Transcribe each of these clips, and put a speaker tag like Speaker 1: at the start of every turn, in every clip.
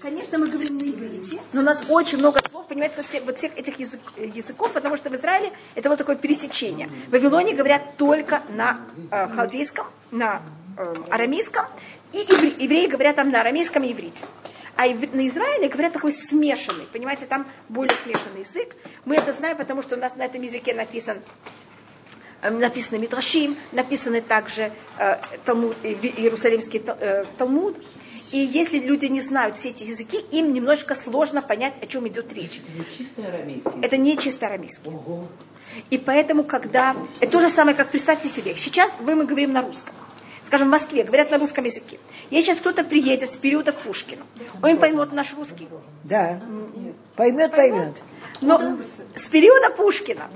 Speaker 1: Конечно, мы говорим на иврите, но у нас очень много слов, понимаете, вот всех, вот всех этих язык, языков, потому что в Израиле это вот такое пересечение. В Вавилоне говорят только на э, халдейском, на э, арамейском, и евре, евреи говорят там на арамейском и иврите. А на Израиле говорят такой смешанный, понимаете, там более смешанный язык. Мы это знаем, потому что у нас на этом языке написан написаны Мидрашим, написаны также э, Талмуд, Иерусалимский э, Талмуд. И если люди не знают все эти языки, им немножко сложно понять, о чем идет речь.
Speaker 2: Это не чисто арамейский.
Speaker 1: Это не чисто арамейский. Ого. И поэтому, когда... Это то же самое, как представьте себе. Сейчас вы мы говорим на русском. Скажем, в Москве говорят на русском языке. Если сейчас кто-то приедет с периода Пушкина, он поймет наш русский?
Speaker 3: Да. Поймет, поймет.
Speaker 1: Но с периода Пушкина.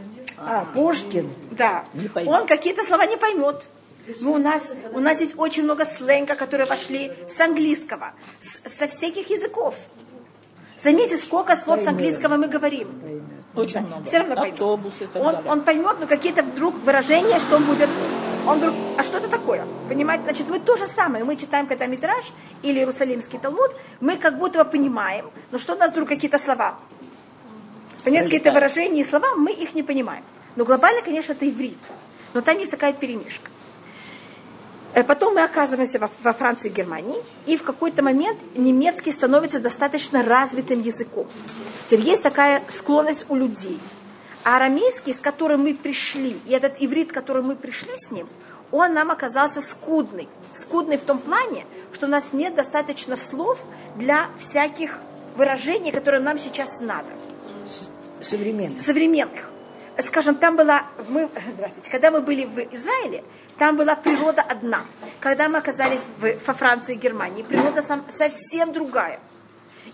Speaker 3: А, Пушкин.
Speaker 1: Да. Он какие-то слова не поймет. Ну, у нас, у нас есть очень много сленга, которые пошли с английского, с, со всяких языков. Заметьте, сколько слов с английского мы говорим.
Speaker 2: Очень много.
Speaker 1: Все равно поймет.
Speaker 2: Автобус и так
Speaker 1: он,
Speaker 2: далее.
Speaker 1: он поймет, но какие-то вдруг выражения, что он будет... Он вдруг, а что это такое? Понимаете, значит, мы то же самое. Мы читаем когда Митраж или Иерусалимский Талмуд, мы как будто бы понимаем, но что у нас вдруг какие-то слова. Понимаете, какие-то выражения и слова, мы их не понимаем. Но глобально, конечно, это иврит. Но там есть такая перемешка. Э, потом мы оказываемся во, во Франции и Германии, и в какой-то момент немецкий становится достаточно развитым языком. Теперь есть такая склонность у людей. А арамейский, с которым мы пришли, и этот иврит, который мы пришли с ним, он нам оказался скудный. Скудный в том плане, что у нас нет достаточно слов для всяких выражений, которые нам сейчас надо.
Speaker 3: Современных.
Speaker 1: Современных. Скажем, там была, мы, здравствуйте, когда мы были в Израиле, там была природа одна. Когда мы оказались в, во Франции и Германии, природа сам, совсем другая.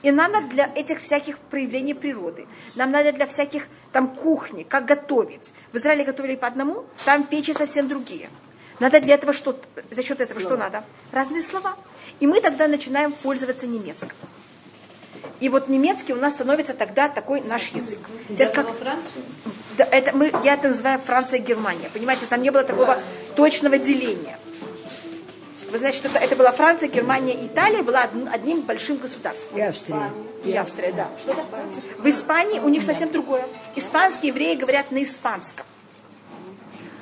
Speaker 1: И нам надо для этих всяких проявлений природы, нам надо для всяких там кухни, как готовить. В Израиле готовили по одному, там печи совсем другие. Надо для этого что, за счет этого слова. что надо? Разные слова. И мы тогда начинаем пользоваться немецким. И вот немецкий у нас становится тогда такой наш язык.
Speaker 2: Теперь как...
Speaker 1: Да, это мы, я это называю Франция и Германия. Понимаете, там не было такого точного деления. Вы знаете, что это, это была Франция, Германия и Италия была одним большим государством.
Speaker 3: И Австрия.
Speaker 1: И Австрия, да. Что такое? В Испании у них совсем другое. Испанские евреи говорят на испанском.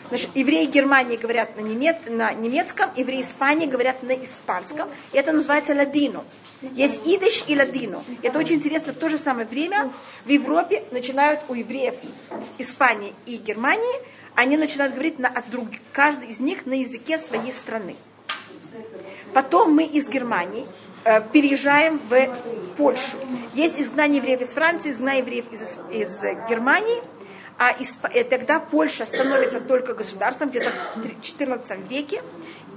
Speaker 1: Значит, евреи Германии говорят на, немец, на немецком, евреи Испании говорят на испанском. И это называется ладино. Есть идыш и ладино. Это очень интересно. В то же самое время в Европе начинают у евреев в Испании и Германии, они начинают говорить на, от друг, каждый из них на языке своей страны. Потом мы из Германии э, переезжаем в Польшу. Есть изгнание евреев из Франции, изгнание евреев из, из Германии. А из, э, тогда Польша становится только государством, где-то в 14 веке.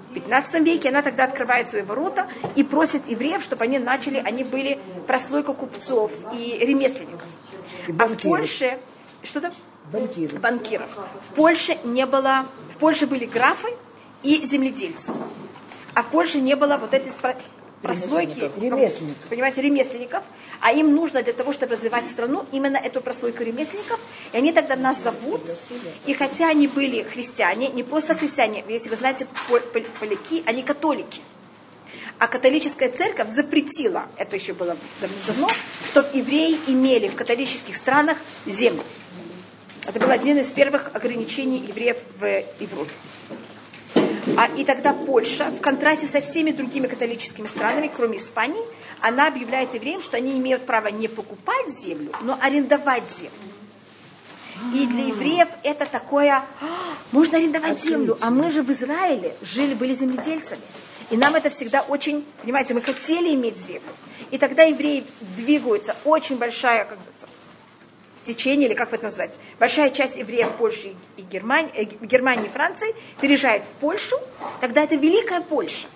Speaker 1: В 15 веке она тогда открывает свои ворота и просит евреев, чтобы они начали, они были прослойка купцов и ремесленников.
Speaker 3: И
Speaker 1: а в Польше, что-то?
Speaker 3: Банкиров.
Speaker 1: Банкиров. В Польше не было, в Польше были графы и земледельцы. А в Польше не было вот этой прослойки,
Speaker 3: ремесленников.
Speaker 1: понимаете, ремесленников, а им нужно для того, чтобы развивать страну, именно эту прослойку ремесленников, и они тогда нас зовут, и хотя они были христиане, не просто христиане, если вы знаете, поляки, они католики, а католическая церковь запретила, это еще было давно, чтобы евреи имели в католических странах землю. Это был один из первых ограничений евреев в Европе. А, и тогда Польша, в контрасте со всеми другими католическими странами, кроме Испании, она объявляет евреям, что они имеют право не покупать землю, но арендовать землю. И для евреев это такое, «А, можно арендовать землю, а мы же в Израиле жили, были земледельцами. И нам это всегда очень, понимаете, мы хотели иметь землю. И тогда евреи двигаются, очень большая, как называется, течение, или как это назвать, большая часть евреев Польши и Германии, э, Германии и Франции переезжает в Польшу, тогда это Великая Польша.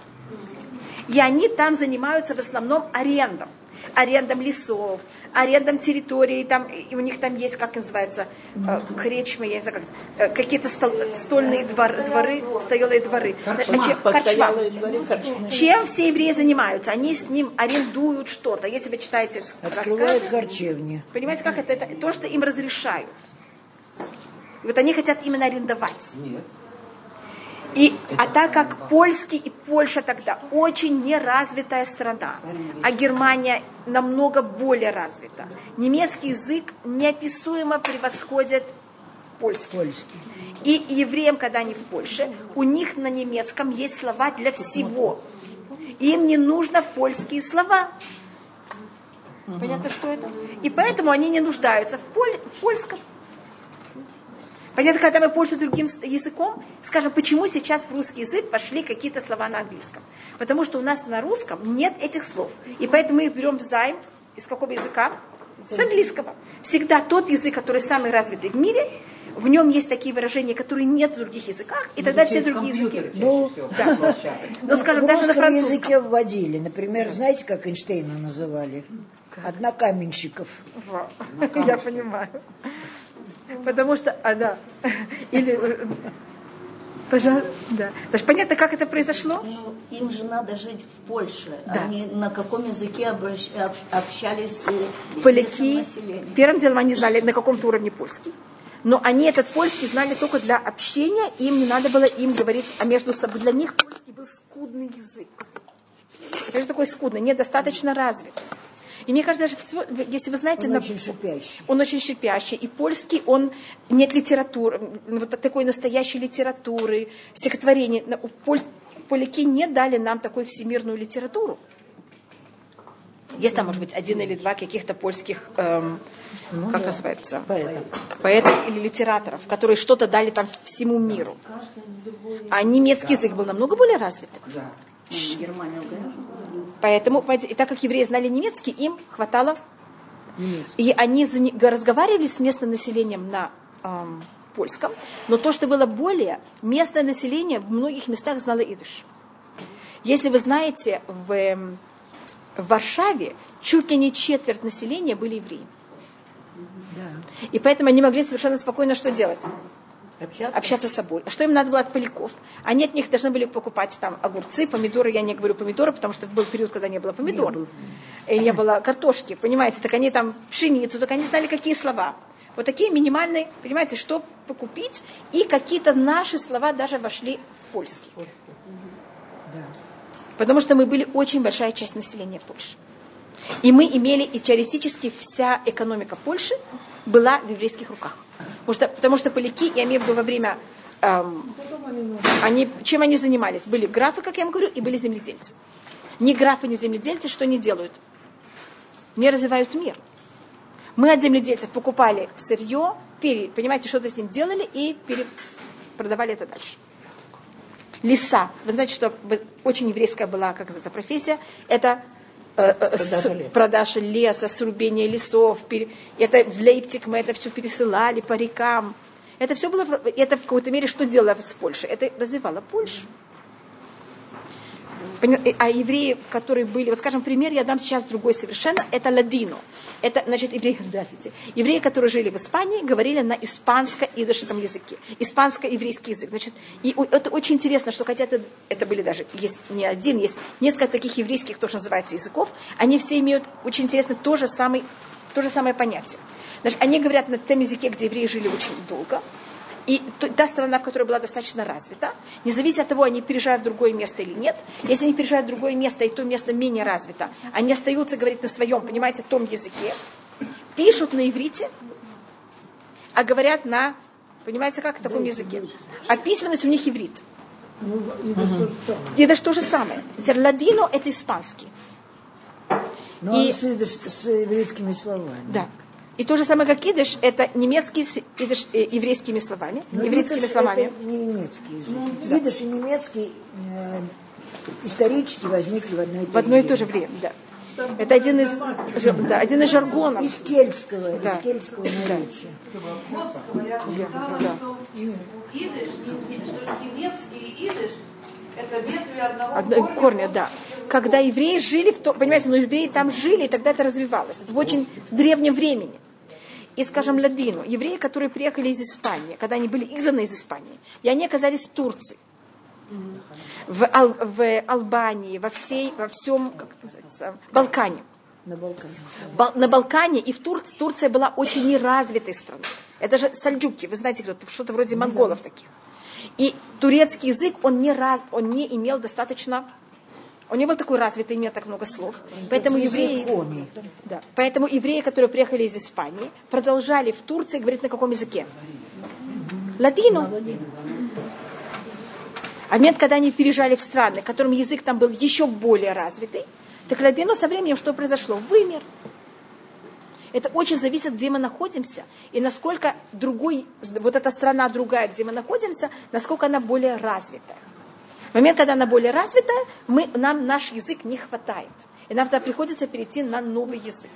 Speaker 1: И они там занимаются в основном арендом. Арендом лесов, арендом территории, там, и у них там есть, как называется, э, кречмы, я не знаю, как, э, какие-то стол, стольные двор, дворы, стоялые дворы.
Speaker 2: Корчма, дворы, корчмы.
Speaker 1: Чем все евреи занимаются? Они с ним арендуют что-то. Если вы читаете
Speaker 3: Открывают
Speaker 1: рассказы,
Speaker 3: харчевни.
Speaker 1: Понимаете, как это? Это то, что им разрешают. И вот они хотят именно арендовать.
Speaker 4: Нет.
Speaker 1: И, а так как польский и Польша тогда очень неразвитая страна, а Германия намного более развита, немецкий язык неописуемо превосходит польский.
Speaker 3: Польский.
Speaker 1: И евреям, когда они в Польше, у них на немецком есть слова для всего. Им не нужно польские слова. Понятно, что это? И поэтому они не нуждаются в, поль- в польском. Понятно, когда мы пользуемся другим языком, скажем, почему сейчас в русский язык пошли какие-то слова на английском? Потому что у нас на русском нет этих слов. И поэтому мы их берем в займ из какого языка? С английского. Всегда тот язык, который самый развитый в мире, в нем есть такие выражения, которые нет в других языках, и тогда все другие языки.
Speaker 3: Ну,
Speaker 1: Да. Но, скажем,
Speaker 3: в
Speaker 1: даже на французском.
Speaker 3: языке вводили. Например, знаете, как Эйнштейна называли? Однокаменщиков.
Speaker 1: Я понимаю. Потому что, а, да. Или, пожалуйста, да. Даже понятно, как это произошло?
Speaker 4: Ну, им же надо жить в Польше.
Speaker 1: Да.
Speaker 4: Они на каком языке обращ- общ- общались э, с
Speaker 1: Поляки, первым делом они знали на каком-то уровне польский. Но они этот польский знали только для общения, им не надо было им говорить, а между собой. Для них польский был скудный язык. Это же такой скудный, недостаточно развит. И мне кажется, даже если вы знаете...
Speaker 3: Он
Speaker 1: на-
Speaker 3: очень шипящий.
Speaker 1: Он очень шипящий. И польский, он нет литературы, вот такой настоящей литературы, стихотворений. Поль- Поляки не дали нам такую всемирную литературу. Есть там, может быть, один или два каких-то польских, эм, как называется, поэтов или литераторов, которые что-то дали там всему миру. А немецкий язык был намного более развит.
Speaker 4: Германия, конечно.
Speaker 1: Поэтому, и так как евреи знали немецкий, им хватало
Speaker 3: Немецкий.
Speaker 1: и они разговаривали с местным населением на ам, польском, но то, что было более, местное население в многих местах знало идыш. Если вы знаете, в, эм, в Варшаве чуть ли не четверть населения были евреи.
Speaker 3: Да.
Speaker 1: И поэтому они могли совершенно спокойно что делать?
Speaker 2: Общаться?
Speaker 1: общаться с собой. А что им надо было от поляков? Они от них должны были покупать там огурцы, помидоры. Я не говорю помидоры, потому что был период, когда не было помидор. И не было картошки, понимаете? Так они там пшеницу, так они знали, какие слова. Вот такие минимальные, понимаете, что покупить. И какие-то наши слова даже вошли в польский.
Speaker 3: Да.
Speaker 1: Потому что мы были очень большая часть населения Польши. И мы имели, и теоретически вся экономика Польши была в еврейских руках. Потому что, потому что поляки, я имею в виду во время, эм, они, чем они занимались? Были графы, как я вам говорю, и были земледельцы. Ни графы, ни земледельцы что не делают? Не развивают мир. Мы от земледельцев покупали сырье, пере, понимаете, что-то с ним делали и пере- продавали это дальше. Леса. Вы знаете, что очень еврейская была, как называется, профессия. Это
Speaker 2: Продажа
Speaker 1: с-
Speaker 2: леса.
Speaker 1: продажа леса, срубение лесов. Это в Лейпциг мы это все пересылали по рекам. Это все было, это в какой-то мере что делало с Польшей? Это развивало Польшу. А евреи, которые были, вот скажем, пример я дам сейчас другой совершенно, это ладино. Это, значит, евреи, здравствуйте, евреи, которые жили в Испании, говорили на испанско-идышском языке. Испанско-еврейский язык. Значит, и это очень интересно, что хотя это, это были даже, есть не один, есть несколько таких еврейских, тоже называется, языков, они все имеют очень интересно то же самое, то же самое понятие. Значит, они говорят на том языке, где евреи жили очень долго, и та страна, в которой была достаточно развита, независимо от того, они переезжают в другое место или нет, если они переезжают в другое место, и то место менее развито, они остаются говорить на своем, понимаете, том языке, пишут на иврите, а говорят на, понимаете, как в таком языке. А письменность у них иврит. И это то же самое. Ладино – это испанский.
Speaker 3: Но
Speaker 1: И-
Speaker 3: он с, идыш- с еврейскими словами.
Speaker 1: Да. И то же самое, как идыш, это немецкий с идыш, э, еврейскими словами,
Speaker 3: Но
Speaker 1: еврейскими
Speaker 3: идыш
Speaker 1: словами.
Speaker 3: это не немецкий язык. Идыш и немецкий э, исторически возникли в одно и то
Speaker 1: В одно и то же время, да. Это один из, да, один из жаргонов.
Speaker 3: Из кельтского,
Speaker 1: Да.
Speaker 3: из кельтского наречия.
Speaker 5: Готского я читала, что идыш, не- что немецкий идыш это ветви одного
Speaker 1: Одно-
Speaker 5: корня,
Speaker 1: корня, да.
Speaker 5: языков.
Speaker 1: Когда евреи жили, в то, понимаете, но евреи там жили, и тогда это развивалось в очень древнем времени. И, скажем, ладину, евреи, которые приехали из Испании, когда они были изгнаны из Испании, и они оказались в Турции, в, Ал- в Албании, во всей, во всем, как это называется, Балкане.
Speaker 3: На Балкане.
Speaker 1: Бал- на Балкане и в Турции, Турция была очень неразвитой страной. Это же сальджуки, вы знаете, что-то вроде монголов таких. И турецкий язык, он не, раз, он не имел достаточно, он не был такой развитый, не так много слов. Поэтому евреи, да, поэтому евреи, которые приехали из Испании, продолжали в Турции говорить на каком языке? Ладину. А момент, когда они переезжали в страны, в котором язык там был еще более развитый, так ладину со временем что произошло? Вымер. Это очень зависит, где мы находимся, и насколько другой, вот эта страна другая, где мы находимся, насколько она более развитая. В момент, когда она более развитая, мы, нам наш язык не хватает. И нам тогда приходится перейти на новый язык.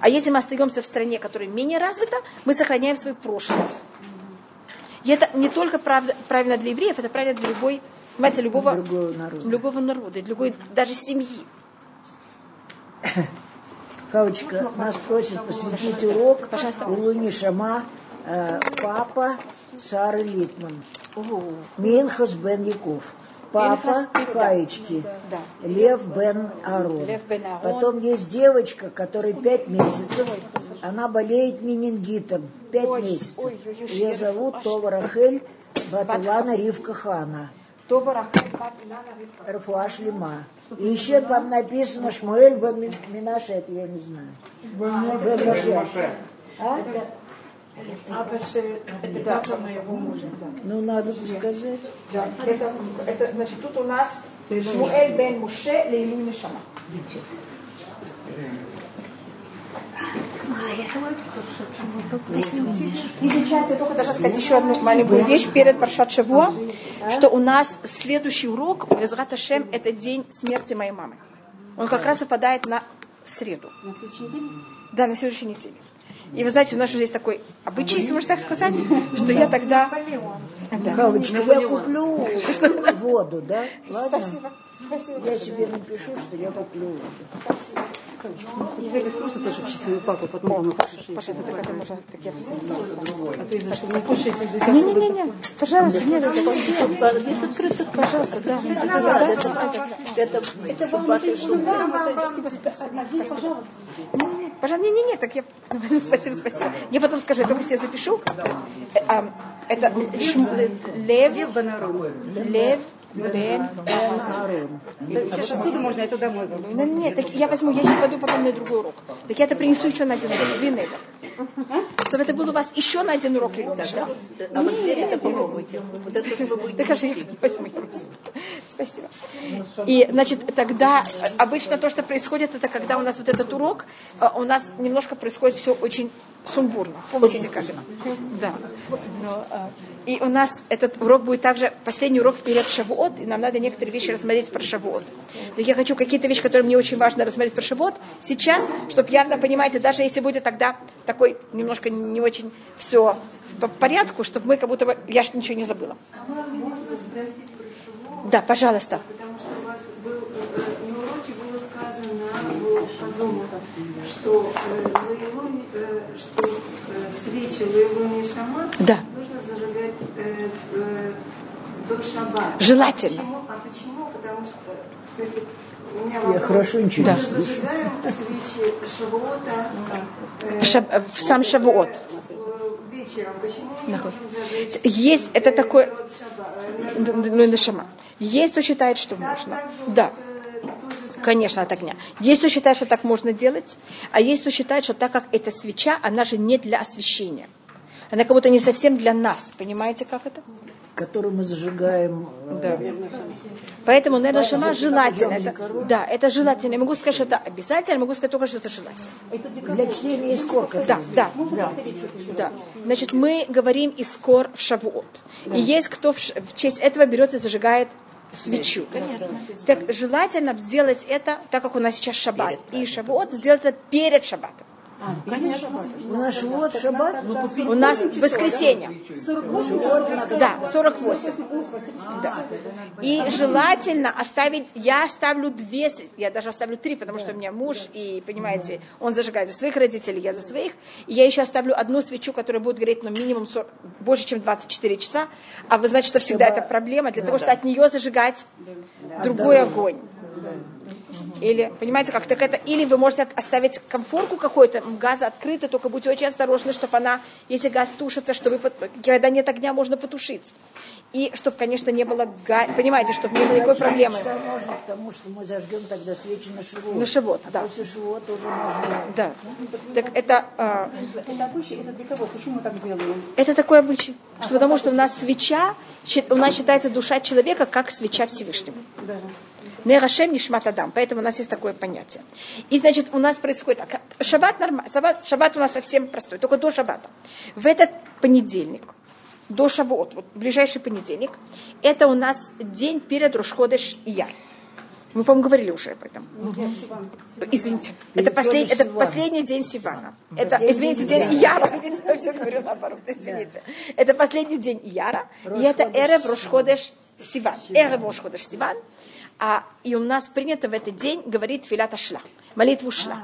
Speaker 1: А если мы остаемся в стране, которая менее развита, мы сохраняем свой язык. И это не только правда, правильно для евреев, это правильно для любой, понимаете, любого,
Speaker 3: Другого народа.
Speaker 1: любого народа, для любой даже семьи.
Speaker 3: Хавочка, нас просят посвятить урок
Speaker 1: Пожалуйста.
Speaker 3: Илуни Шама, э, папа Сары Литман. Минхас бен Яков. Папа
Speaker 1: Пинхас, да.
Speaker 3: Лев бен Арон.
Speaker 1: Лев бен Аарон.
Speaker 3: Потом есть девочка, которой пять месяцев. Она болеет менингитом. Пять
Speaker 1: Ой,
Speaker 3: месяцев.
Speaker 1: ой, ой, ой,
Speaker 3: Ее зовут. Това Рахель Батулана Ривка Хана. Рафуаш Лима. И еще там написано Шмуэль бен Ми- Минаше, это я не знаю. Бен Моше. А? Ну, надо бы сказать.
Speaker 1: Да, это, это, значит, тут у нас Шмуэль бен Муше Лейлу Шама. И сейчас я только должна сказать еще одну маленькую вещь перед Паршат Шавуа, что у нас следующий урок, Безрат Шем, это день смерти моей мамы. Он как раз выпадает на среду. Да, на следующей неделе. И вы знаете, у нас уже есть такой обычай, если можно так сказать, что я тогда... Да.
Speaker 3: Хавочка, я куплю воду, да? Ладно? Я себе напишу, что я куплю воду.
Speaker 6: Просто тоже в счастливый папа, потом там
Speaker 1: Пожалуйста, так это можно так я все.
Speaker 6: А то из-за что не кушаете здесь.
Speaker 1: Не-не-не, пожалуйста, нет, это Здесь открыто, пожалуйста, да.
Speaker 3: Это, ваши
Speaker 1: Спасибо, спасибо, Пожалуйста, не-не-не, так я... Спасибо, спасибо. Я потом скажу, я только себе запишу. Э, а, Это Лев, Лев, Бен,
Speaker 3: Аарон.
Speaker 6: А вот отсюда можно, туда домой.
Speaker 1: Ну, нет, так я возьму, я сейчас пойду потом на другой урок. Так я это принесу еще на один урок, длинный это. Чтобы это был у вас еще на один урок, Илюша, да?
Speaker 4: А вот здесь это попробуйте. Вот это попробуйте.
Speaker 1: Да хорошо, я возьму. Спасибо. И, значит, тогда э, обычно то, что происходит, это когда у нас вот этот урок, э, у нас немножко происходит все очень сумбурно. Помните, как это? Да. Но, э, И у нас этот урок будет также последний урок перед Шавуот, и нам надо некоторые вещи рассмотреть про Шавуот. Так я хочу какие-то вещи, которые мне очень важно рассмотреть про Шавуот, сейчас, чтобы явно, понимаете, даже если будет тогда такой немножко не очень все по порядку, чтобы мы как будто бы, я ж ничего не забыла.
Speaker 7: Можно спросить про Шивот?
Speaker 1: Да, пожалуйста.
Speaker 7: Потому что у вас был, э, на уроке было сказано было по-зому, что, э, э, что э, свечи Лейлуни Шама
Speaker 1: Да.
Speaker 7: нужно зажигать э, э, до шаббата.
Speaker 1: Желательно.
Speaker 7: А почему? А почему? Потому что у меня
Speaker 3: Я хорошо ничего
Speaker 1: Да.
Speaker 3: не
Speaker 7: Мы
Speaker 3: слышу.
Speaker 7: зажигаем свечи Шавуота э,
Speaker 1: В шаб- в сам Шавуот.
Speaker 7: э, вечером. Почему мы не можем
Speaker 1: Есть, это
Speaker 7: э,
Speaker 1: такое,
Speaker 7: шаба- э,
Speaker 1: ну. Есть, кто считает, что можно. Да. Конечно, от огня. Есть, кто считает, что так можно делать, а есть, кто считает, что так как эта свеча, она же не для освещения. Она как будто не совсем для нас. Понимаете, как это?
Speaker 3: Который мы зажигаем. э,
Speaker 1: Да. Поэтому, наверное, шама желательно. Это, да, это желательно. Я могу сказать, что это обязательно, могу сказать только, что это желательно.
Speaker 3: Для чтения искорка.
Speaker 1: Да, да, да, да. Значит, мы говорим искор в Шавуот. И есть кто в, в честь этого берет и зажигает свечу. Так желательно сделать это, так как у нас сейчас шаббат. И Шавуот сделать это перед шаббатом.
Speaker 3: У нас вот шаббат.
Speaker 1: У нас воскресенье. Да, 48. Да. И желательно оставить, я оставлю две, я даже оставлю три, потому что у меня муж, и, понимаете, он зажигает за своих родителей, я за своих. И я еще оставлю одну свечу, которая будет гореть, ну, минимум 40 больше, чем 24 часа. А вы знаете, что всегда это проблема, для того, чтобы от нее зажигать другой огонь. Или, понимаете, как так это, или вы можете оставить комфорку какой-то, м, газа открытой, только будьте очень осторожны, чтобы она, если газ тушится, чтобы, когда нет огня, можно потушить. И чтобы, конечно, не было, га... понимаете, чтобы не было никакой проблемы.
Speaker 3: Можно, потому что мы зажгем тогда свечи на шивот.
Speaker 1: На шивот,
Speaker 3: а
Speaker 1: да.
Speaker 3: после шивота уже можно...
Speaker 1: Да. Так это, а,
Speaker 6: Это обычай, это для кого? Почему мы так делаем?
Speaker 1: это такой обычай. Что потому что у нас свеча, у нас считается душа человека как свеча Всевышнего.
Speaker 6: Да.
Speaker 1: Нерашем нишмат адам. Поэтому у нас есть такое понятие. И значит, у нас происходит так. Шаббат нормально. Шаббат, шаббат у нас совсем простой, только до шаббата. В этот понедельник, до шавуот, вот ближайший понедельник, это у нас день перед Рушходыш Яр. Мы, по-моему, говорили уже об этом. Извините. Это, послед- это последний день Сивана. Это, извините,
Speaker 3: день
Speaker 1: Яра. Видите, я все говорю наоборот. Извините. Это последний день Яра. И это Эрев Рошходеш Сиван. Эрев Рошходеш Сиван. А, и у нас принято в этот день говорить филата шла, молитву шла.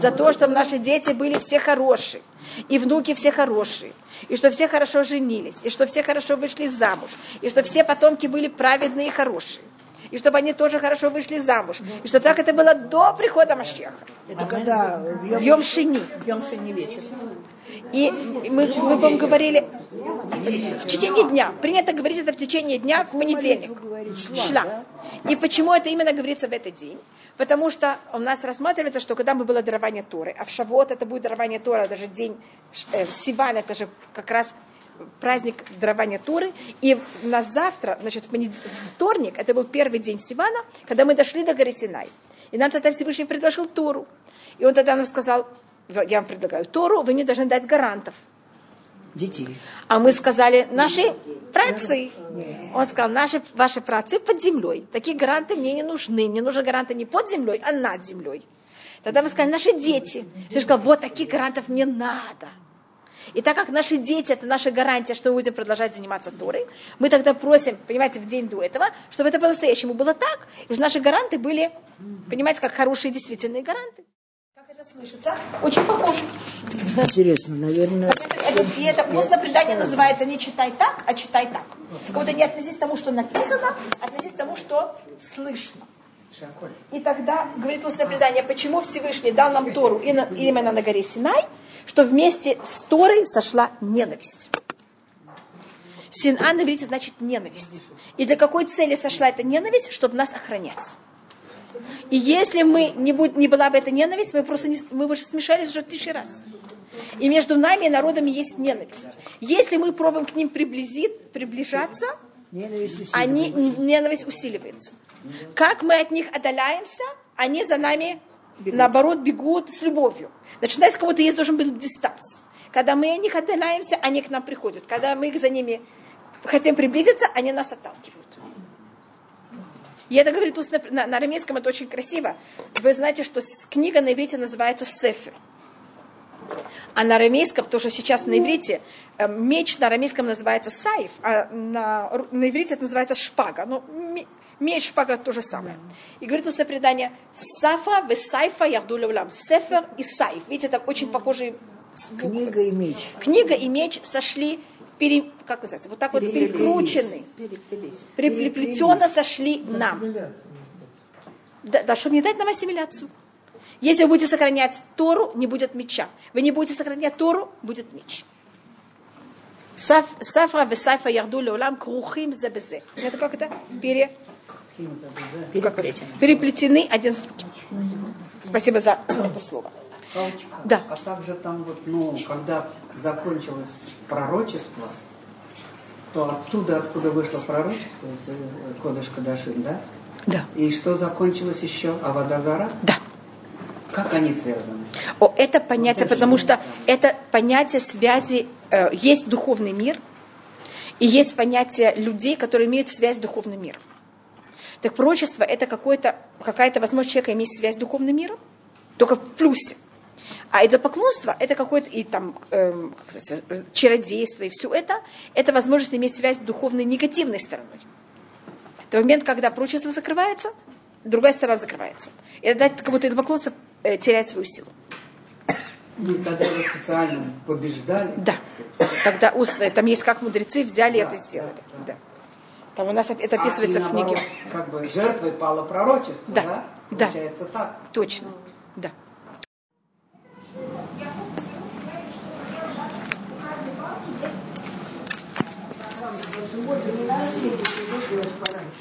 Speaker 1: За то, чтобы наши дети были все хорошие, и внуки все хорошие, и что все хорошо женились, и что все хорошо вышли замуж, и что все потомки были праведные и хорошие, и чтобы они тоже хорошо вышли замуж, и чтобы так это было до прихода Машеха,
Speaker 3: Это когда в
Speaker 1: в Йом Шини.
Speaker 2: Днем не вечер.
Speaker 1: И мы, мы вам говорили, в течение дня. Принято говорить это в течение дня в понедельник. Шла. И почему это именно говорится в этот день? Потому что у нас рассматривается, что когда мы было дарование Торы, а в Шавот это будет дарование Торы, даже день э, Сиван, это же как раз праздник дарования Торы. И на завтра, значит, в понед- вторник, это был первый день Сивана, когда мы дошли до горы Синай. И нам тогда Всевышний предложил Тору. И он тогда нам сказал, я вам предлагаю Тору, вы мне должны дать гарантов.
Speaker 3: Детей.
Speaker 1: А мы сказали, наши працы. Он сказал, наши, ваши працы под землей. Такие гаранты мне не нужны. Мне нужны гаранты не под землей, а над землей. Тогда мы сказали, наши дети. Все сказал, вот таких гарантов не надо. И так как наши дети, это наша гарантия, что мы будем продолжать заниматься Торой, мы тогда просим, понимаете, в день до этого, чтобы это по-настоящему было так, и чтобы наши гаранты были, понимаете, как хорошие действительные гаранты. Слышится? Очень похоже.
Speaker 3: Интересно, наверное,
Speaker 1: Это, это- и это устное предание называется не читай так, а читай так. Как будто не относись к тому, что написано, а относись к тому, что слышно. И тогда говорит устное предание, почему Всевышний дал нам Тору и на- именно на горе Синай, что вместе с Торой сошла ненависть. Сина на иврите значит ненависть. И для какой цели сошла эта ненависть? Чтобы нас охранять. И если мы не, будь, не была бы эта ненависть, мы просто не, мы бы смешались уже тысячи раз. И между нами и народами есть ненависть. Если мы пробуем к ним приблизит, приближаться,
Speaker 3: ненависть
Speaker 1: они, ненависть усиливается. Как мы от них отдаляемся, они за нами, наоборот, бегут с любовью. Значит, у нас кого-то есть должен быть дистанс. Когда мы от них отдаляемся, они к нам приходят. Когда мы за ними хотим приблизиться, они нас отталкивают. И это говорит на, на арамейском, это очень красиво. Вы знаете, что книга на иврите называется сефер. А на арамейском, то, что сейчас на иврите, э, меч на арамейском называется сайф, а на, на иврите это называется шпага. Ну, ме- меч, шпага то же самое. И говорит устное предание, сафа в сайфа ярду левлам. Сефер и сайф. Видите, это очень похожие буквы.
Speaker 3: Книга и меч.
Speaker 1: Книга и меч сошли, пере, как называется, вот так вот перекручены, переплетенно сошли нам. Да, да, чтобы не дать нам ассимиляцию. Если вы будете сохранять Тору, не будет меча. Вы не будете сохранять Тору, будет меч. Саф- Сафра в Сафа ярду леулам крухим за безе. Это как это? Пере... Переплетены один с другим. Спасибо за это слово. Да.
Speaker 2: А также там вот, ну, когда закончилось пророчество, то оттуда, откуда вышло пророчество, э, Кодыш Кадашин, да?
Speaker 1: Да.
Speaker 2: И что закончилось еще? А Авадазара?
Speaker 1: Да.
Speaker 2: Как они связаны?
Speaker 1: О, это понятие, потому что это понятие связи, э, есть духовный мир, и есть понятие людей, которые имеют связь с духовным миром. Так пророчество это какое-то, какая-то возможность человека иметь связь с духовным миром, только в плюсе. А это поклонство, это какое-то и там эм, как сказать, чародейство и все это, это возможность иметь связь с духовной негативной стороной. Это момент, когда пророчество закрывается, другая сторона закрывается. И тогда как будто это поклонство э, теряет свою силу.
Speaker 2: Ну, тогда вы специально побеждали.
Speaker 1: Да. Тогда устно, там есть как мудрецы взяли
Speaker 2: Да,
Speaker 1: это сделали.
Speaker 2: да,
Speaker 1: Да. Там у нас это
Speaker 2: А,
Speaker 1: описывается
Speaker 2: и
Speaker 1: в книге.
Speaker 2: Как бы жертвой пало пророчество,
Speaker 1: Да,
Speaker 2: да?
Speaker 1: да.
Speaker 2: Получается так.
Speaker 1: Точно.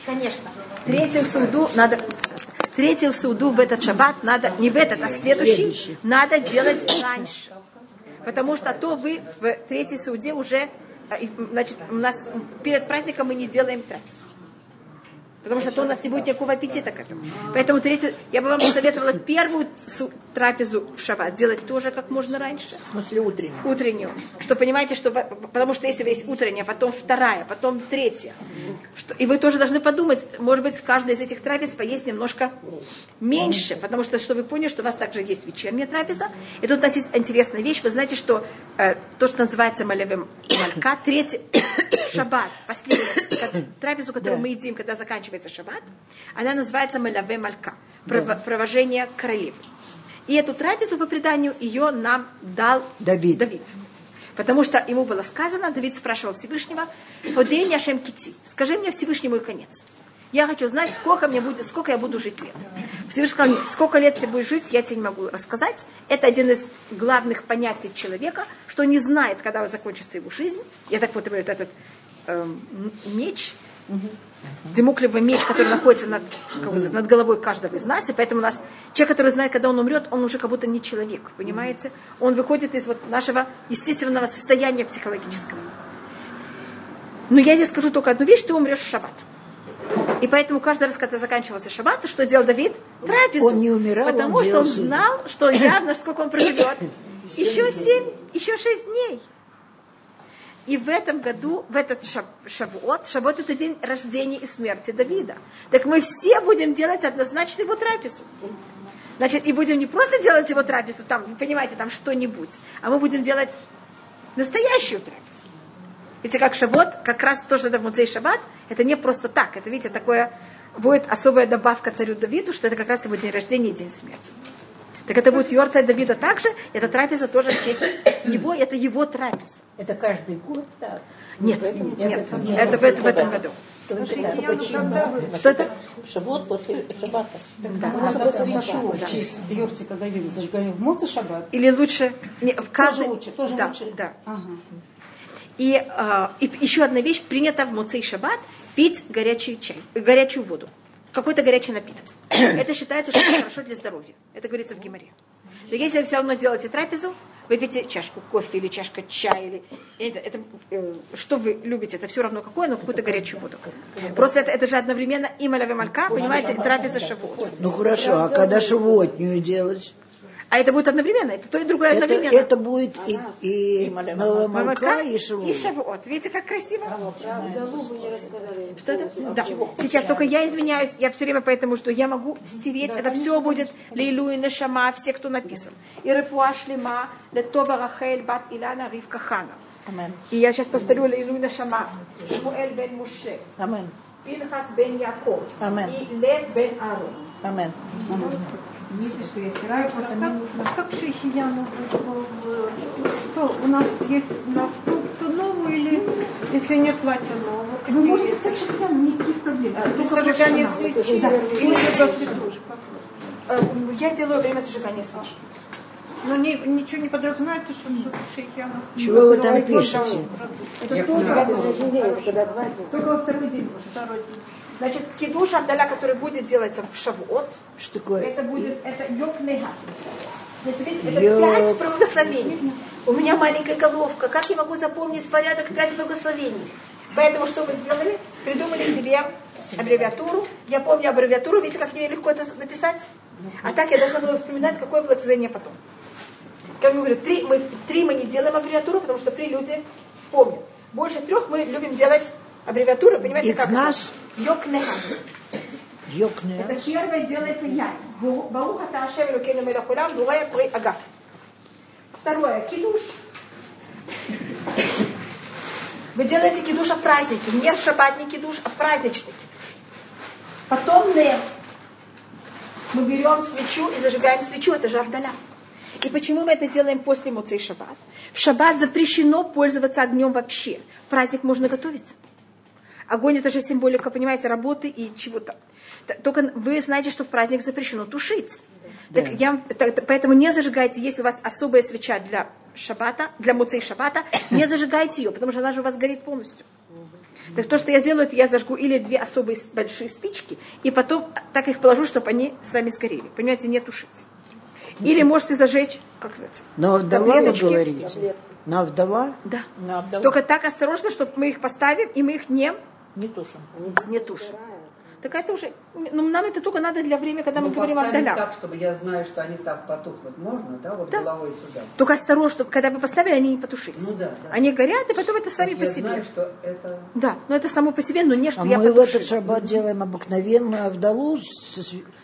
Speaker 3: Конечно.
Speaker 1: Третьим суду надо... Третьим суду в этот шаббат надо, не в этот, а следующий, надо делать раньше. Потому что то вы в третьей суде уже, э, значит, у нас перед праздником мы не делаем трапезу. Потому что то у нас не будет никакого аппетита к этому. Поэтому третью, я бы вам посоветовала первую трапезу в шаббат делать тоже как можно раньше.
Speaker 3: В смысле утренний.
Speaker 1: Утреннюю. Что понимаете, что вы- потому что если есть утренняя, потом вторая, потом третья. Что, и вы тоже должны подумать, может быть, в каждой из этих трапез поесть немножко меньше, потому что, что вы поняли, что у вас также есть вечерняя трапеза. И тут у нас есть интересная вещь. Вы знаете, что э, то, что называется малявим малька, третий шаббат, последний трапезу, которую мы едим, когда заканчивается шаббат, она называется маляве малька, прово- провожение королевы. И эту трапезу по преданию ее нам дал
Speaker 3: Давид.
Speaker 1: Давид. Потому что ему было сказано, Давид спрашивал Всевышнего, «Подень Яшем Кити, скажи мне Всевышний мой конец. Я хочу знать, сколько, мне будет, сколько я буду жить лет. Всевышний сказал, нет, сколько лет ты будешь жить, я тебе не могу рассказать. Это один из главных понятий человека, что не знает, когда закончится его жизнь. Я так вот этот эм, меч, Демоклевый меч, который находится над, как бы, над головой каждого из нас, и поэтому у нас человек, который знает, когда он умрет, он уже как будто не человек, понимаете? Он выходит из вот нашего естественного состояния психологического. Но я здесь скажу только одну вещь, ты умрешь в шаббат. И поэтому каждый раз, когда заканчивался шаббат, что делал Давид? Трапезу.
Speaker 3: Он не умирал,
Speaker 1: Потому
Speaker 3: он
Speaker 1: что он знал, что явно, сколько он проживет. Еще семь, еще шесть дней. И в этом году, в этот шав- шавуот, шавуот это день рождения и смерти Давида. Так мы все будем делать однозначно его трапезу. Значит, и будем не просто делать его трапезу, там, понимаете, там что-нибудь, а мы будем делать настоящую трапезу. Видите, как шавот, как раз то, что это в Муцей Шаббат, это не просто так. Это, видите, такое, будет особая добавка царю Давиду, что это как раз его день рождения и день смерти. Так это будет Йорцай Давида также, эта трапеза тоже в честь него, это его трапеза.
Speaker 8: Это каждый год так.
Speaker 1: Нет, нет, это в, этом- в этом году. Что это?
Speaker 8: Шабот после шабата.
Speaker 6: Надо свечу в честь Йортика Давида зажигаем в Моци Шаббат.
Speaker 1: Или лучше, не, в каждый,
Speaker 6: лучше, тоже
Speaker 1: да,
Speaker 6: лучше.
Speaker 1: Да.
Speaker 6: Ага.
Speaker 1: И, а, и еще одна вещь, принято в Муцей Шаббат пить горячий чай, э, горячую воду, какой-то горячий напиток. Это считается, что это хорошо для здоровья. Это говорится в Гимаре. Но если вы все равно делаете трапезу, выпейте чашку кофе или чашка чая, или, я не знаю, это, э, что вы любите, это все равно какое, но какую-то горячую воду. Просто это, это же одновременно и маляве малька, понимаете, и трапеза шавуот.
Speaker 3: Ну хорошо, а когда шавуотнюю делать?
Speaker 1: А это будет одновременно, это то и другое
Speaker 3: Это,
Speaker 1: одновременно.
Speaker 3: это будет и, и новая молока, и
Speaker 1: и
Speaker 3: шавуот.
Speaker 1: шавуот. Видите, как красиво? Что это? Да. Сейчас только я извиняюсь, я все время поэтому что я могу стереть, это все будет Лейлу и Нешама, все, кто написан. И Рефуа Шлема, Летова Рахель, Бат Илана, Ривка Хана. И я сейчас повторю Лейлу и Нешама, Шмуэль бен Муше,
Speaker 8: Амен.
Speaker 1: Пинхас бен Яков,
Speaker 8: Амен.
Speaker 1: и Лев бен Арон.
Speaker 8: Амен.
Speaker 6: Если что я стираю, просто мне нужно. Как Шейхияну Что, у нас есть на то новую или если нет платья нового? Вы можете сказать Шейхияну, никаких проблем. Только зажигание свечи или.
Speaker 1: Э, Я делаю время зажигания свечи.
Speaker 6: Но не, ничего не подразумевается, что что Шейхияну.
Speaker 3: Чего вы там пишете?
Speaker 1: Только во второй день. Второй день. Значит, кидуш Абдаля, который будет делаться в Шавуот,
Speaker 3: Что такое?
Speaker 1: это будет, это йог. Значит, видите, это пять благословений. У меня маленькая головка. Как я могу запомнить порядок пять благословений? Поэтому что мы сделали? Придумали себе аббревиатуру. Я помню аббревиатуру, видите, как мне легко это написать? А так я должна была вспоминать, какое благословение потом. Как я говорю, три мы, три мы не делаем аббревиатуру, потому что три люди помнят. Больше трех мы любим делать аббревиатуры, понимаете, как это? Йог нейхас. Это первое делается я. Баруха Таашем Элокейну Мелахулам, Бурая При Агаф. Второе, кидуш. Вы делаете кидуш в празднике. Не в шаббатный кидуш, а в праздничный кидуш. Потом нер. Мы берем свечу и зажигаем свечу. Это же Авдаля. И почему мы это делаем после Муцей Шаббат? В Шаббат запрещено пользоваться огнем вообще. В праздник можно готовиться. Огонь это же символика, понимаете, работы и чего-то. Только вы знаете, что в праздник запрещено тушить. Так я, так- поэтому не зажигайте, если у вас особая свеча для шаббата, для муцей шаббата, не зажигайте ее, потому что она же у вас горит полностью. Так то, что я сделаю, это я зажгу или две особые большие спички, и потом так их положу, чтобы они сами сгорели. Понимаете, не тушить. Или можете зажечь, как сказать,
Speaker 3: Но вдова вы говорите? На вдова?
Speaker 1: Да.
Speaker 8: На вдову
Speaker 1: Только так осторожно, чтобы мы их поставим, и мы их не,
Speaker 8: не тушим.
Speaker 1: не тушим. Так это уже, ну, нам это только надо для времени, когда мы
Speaker 2: Ну,
Speaker 1: говорим о вдалях.
Speaker 2: так, чтобы я знаю, что они так потухнут. Можно, да? Вот
Speaker 1: Да.
Speaker 2: головой сюда.
Speaker 1: Только осторожно, чтобы когда вы поставили, они не потушились.
Speaker 2: Ну да, да.
Speaker 1: Они горят, и потом это
Speaker 2: То
Speaker 1: сами
Speaker 2: есть
Speaker 1: по
Speaker 2: я
Speaker 1: себе.
Speaker 2: знаю, что это...
Speaker 1: Да, но это само по себе, но не что
Speaker 3: А
Speaker 1: я
Speaker 3: мы в
Speaker 1: потушила.
Speaker 3: этот шаббат делаем обыкновенную Авдалу с,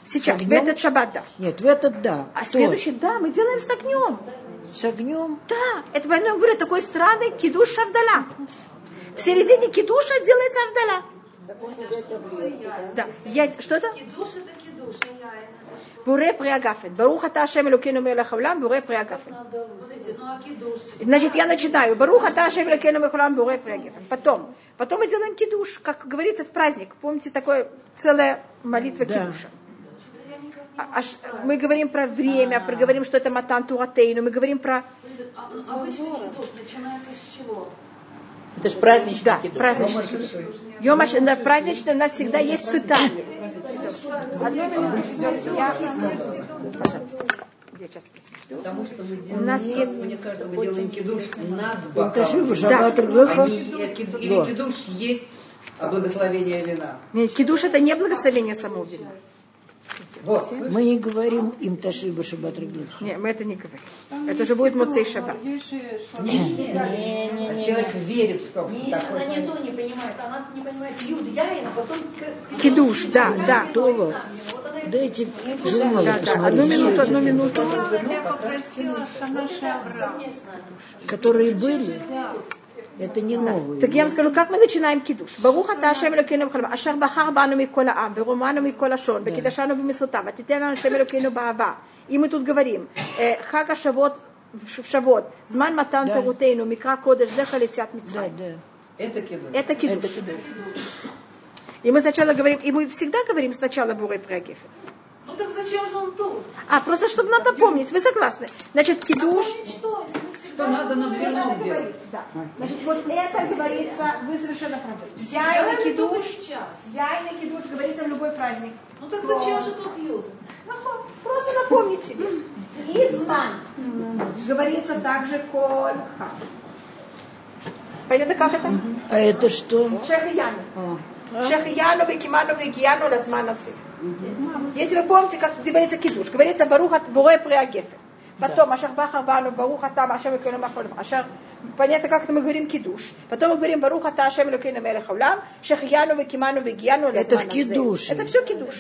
Speaker 1: Сейчас,
Speaker 3: с
Speaker 1: в этот шаббат, да.
Speaker 3: Нет, в этот да.
Speaker 1: А
Speaker 3: Кто?
Speaker 1: следующий, да, мы делаем с огнем.
Speaker 3: С огнем?
Speaker 1: Да, это я говорю, такой странный кидуш Авдала. В середине кидуша делается Авдала. Да, я, что это?
Speaker 5: Кидуш это кидуш, а?
Speaker 1: Буре приагафен. Барух ата Ашем Элокену хаулам, буре приагафен.
Speaker 5: Ну а?
Speaker 1: Значит, я начинаю. Барух ата Ашем Элокену хаулам, буре приагафен. Потом, потом мы делаем кидуш, как говорится в праздник. Помните, такое целая молитва
Speaker 3: Да.
Speaker 1: кидуша. А- аж- мы говорим про время, про- говорим, что это матан туатейну, мы говорим про
Speaker 5: а- Обычный кидуш начинается с чего?
Speaker 8: Это же праздничный
Speaker 1: да,
Speaker 8: кидуш.
Speaker 1: праздничный. Йомаш, на праздничный у нас всегда есть цитаты. Одну минуту. Я- Пожалуйста. Я сейчас посмотрю.
Speaker 2: Потому что мы
Speaker 1: У
Speaker 2: делаем,
Speaker 1: нас есть
Speaker 2: мне кажется, мы делаем кидуш над бокалом. э, кид- Или кидуш есть благословение вина.
Speaker 1: Нет, Кидуш это не благословение самого вина.
Speaker 2: Вот.
Speaker 3: Мы не говорим им Ташиба Шаббат Ргоха.
Speaker 1: Нет, мы это не говорим. Это уже будет Муцей Шаббат.
Speaker 6: Же шаббат.
Speaker 2: А человек верит в том, что
Speaker 9: Нет,
Speaker 2: такое.
Speaker 9: она не то не понимает, она не понимает юд, яин, а потом...
Speaker 1: Кидуш, да, да.
Speaker 9: Вот
Speaker 3: Дайте журнал
Speaker 1: Да, да. Одну минуту, одну минуту.
Speaker 6: Я попросила Шанаши Авраам.
Speaker 3: которые были. Это не новый.
Speaker 1: Так я вам скажу, как мы начинаем кидуш. Баруха та Ашем Элокейну Бхалам, Ашар Бахар Бану Микол Аам, Беруману Микол Ашон, Бекидашану Бемецутам, Атитен Ашем Элокейну Баава. И мы тут говорим, Хака Шавот, Шавот, Зман Матан Тарутейну, Микра Кодеш, Зеха Летят
Speaker 3: да.
Speaker 2: Это кидуш.
Speaker 1: Это кидуш. И мы сначала говорим, и мы всегда говорим сначала Бурой Прегев.
Speaker 5: Ну так зачем же он тут?
Speaker 1: А, просто чтобы надо помнить, вы согласны? Значит, кидуш...
Speaker 5: А помнить что?
Speaker 2: Что надо над вином делать?
Speaker 1: да. Значит, вот это говорится, вы совершенно правы. Я и
Speaker 5: только
Speaker 1: кидуш,
Speaker 5: сейчас.
Speaker 1: я и кидуш говорится в любой праздник.
Speaker 5: Ну так зачем же тут юд?
Speaker 1: Ну, Просто напомнить себе. Изман. Говорится также коль хам. Понятно, как это?
Speaker 3: А это что?
Speaker 1: Шехияну. Шехияну, Викиману, Викияну, Лазманасы. Если вы помните, как говорится кидуш, говорится Баруха Буре Приагефе. Потом Ашар Бахар Бану, Баруха Там, Ашем Экену Махолем. Ашар Понятно, как это мы говорим кидуш. Потом мы говорим Баруха Та Ашем Элокейну Мелех Аулам, Шехияну, Викиману, Викияну,
Speaker 3: Это в кидуше.
Speaker 1: Это все кидуш.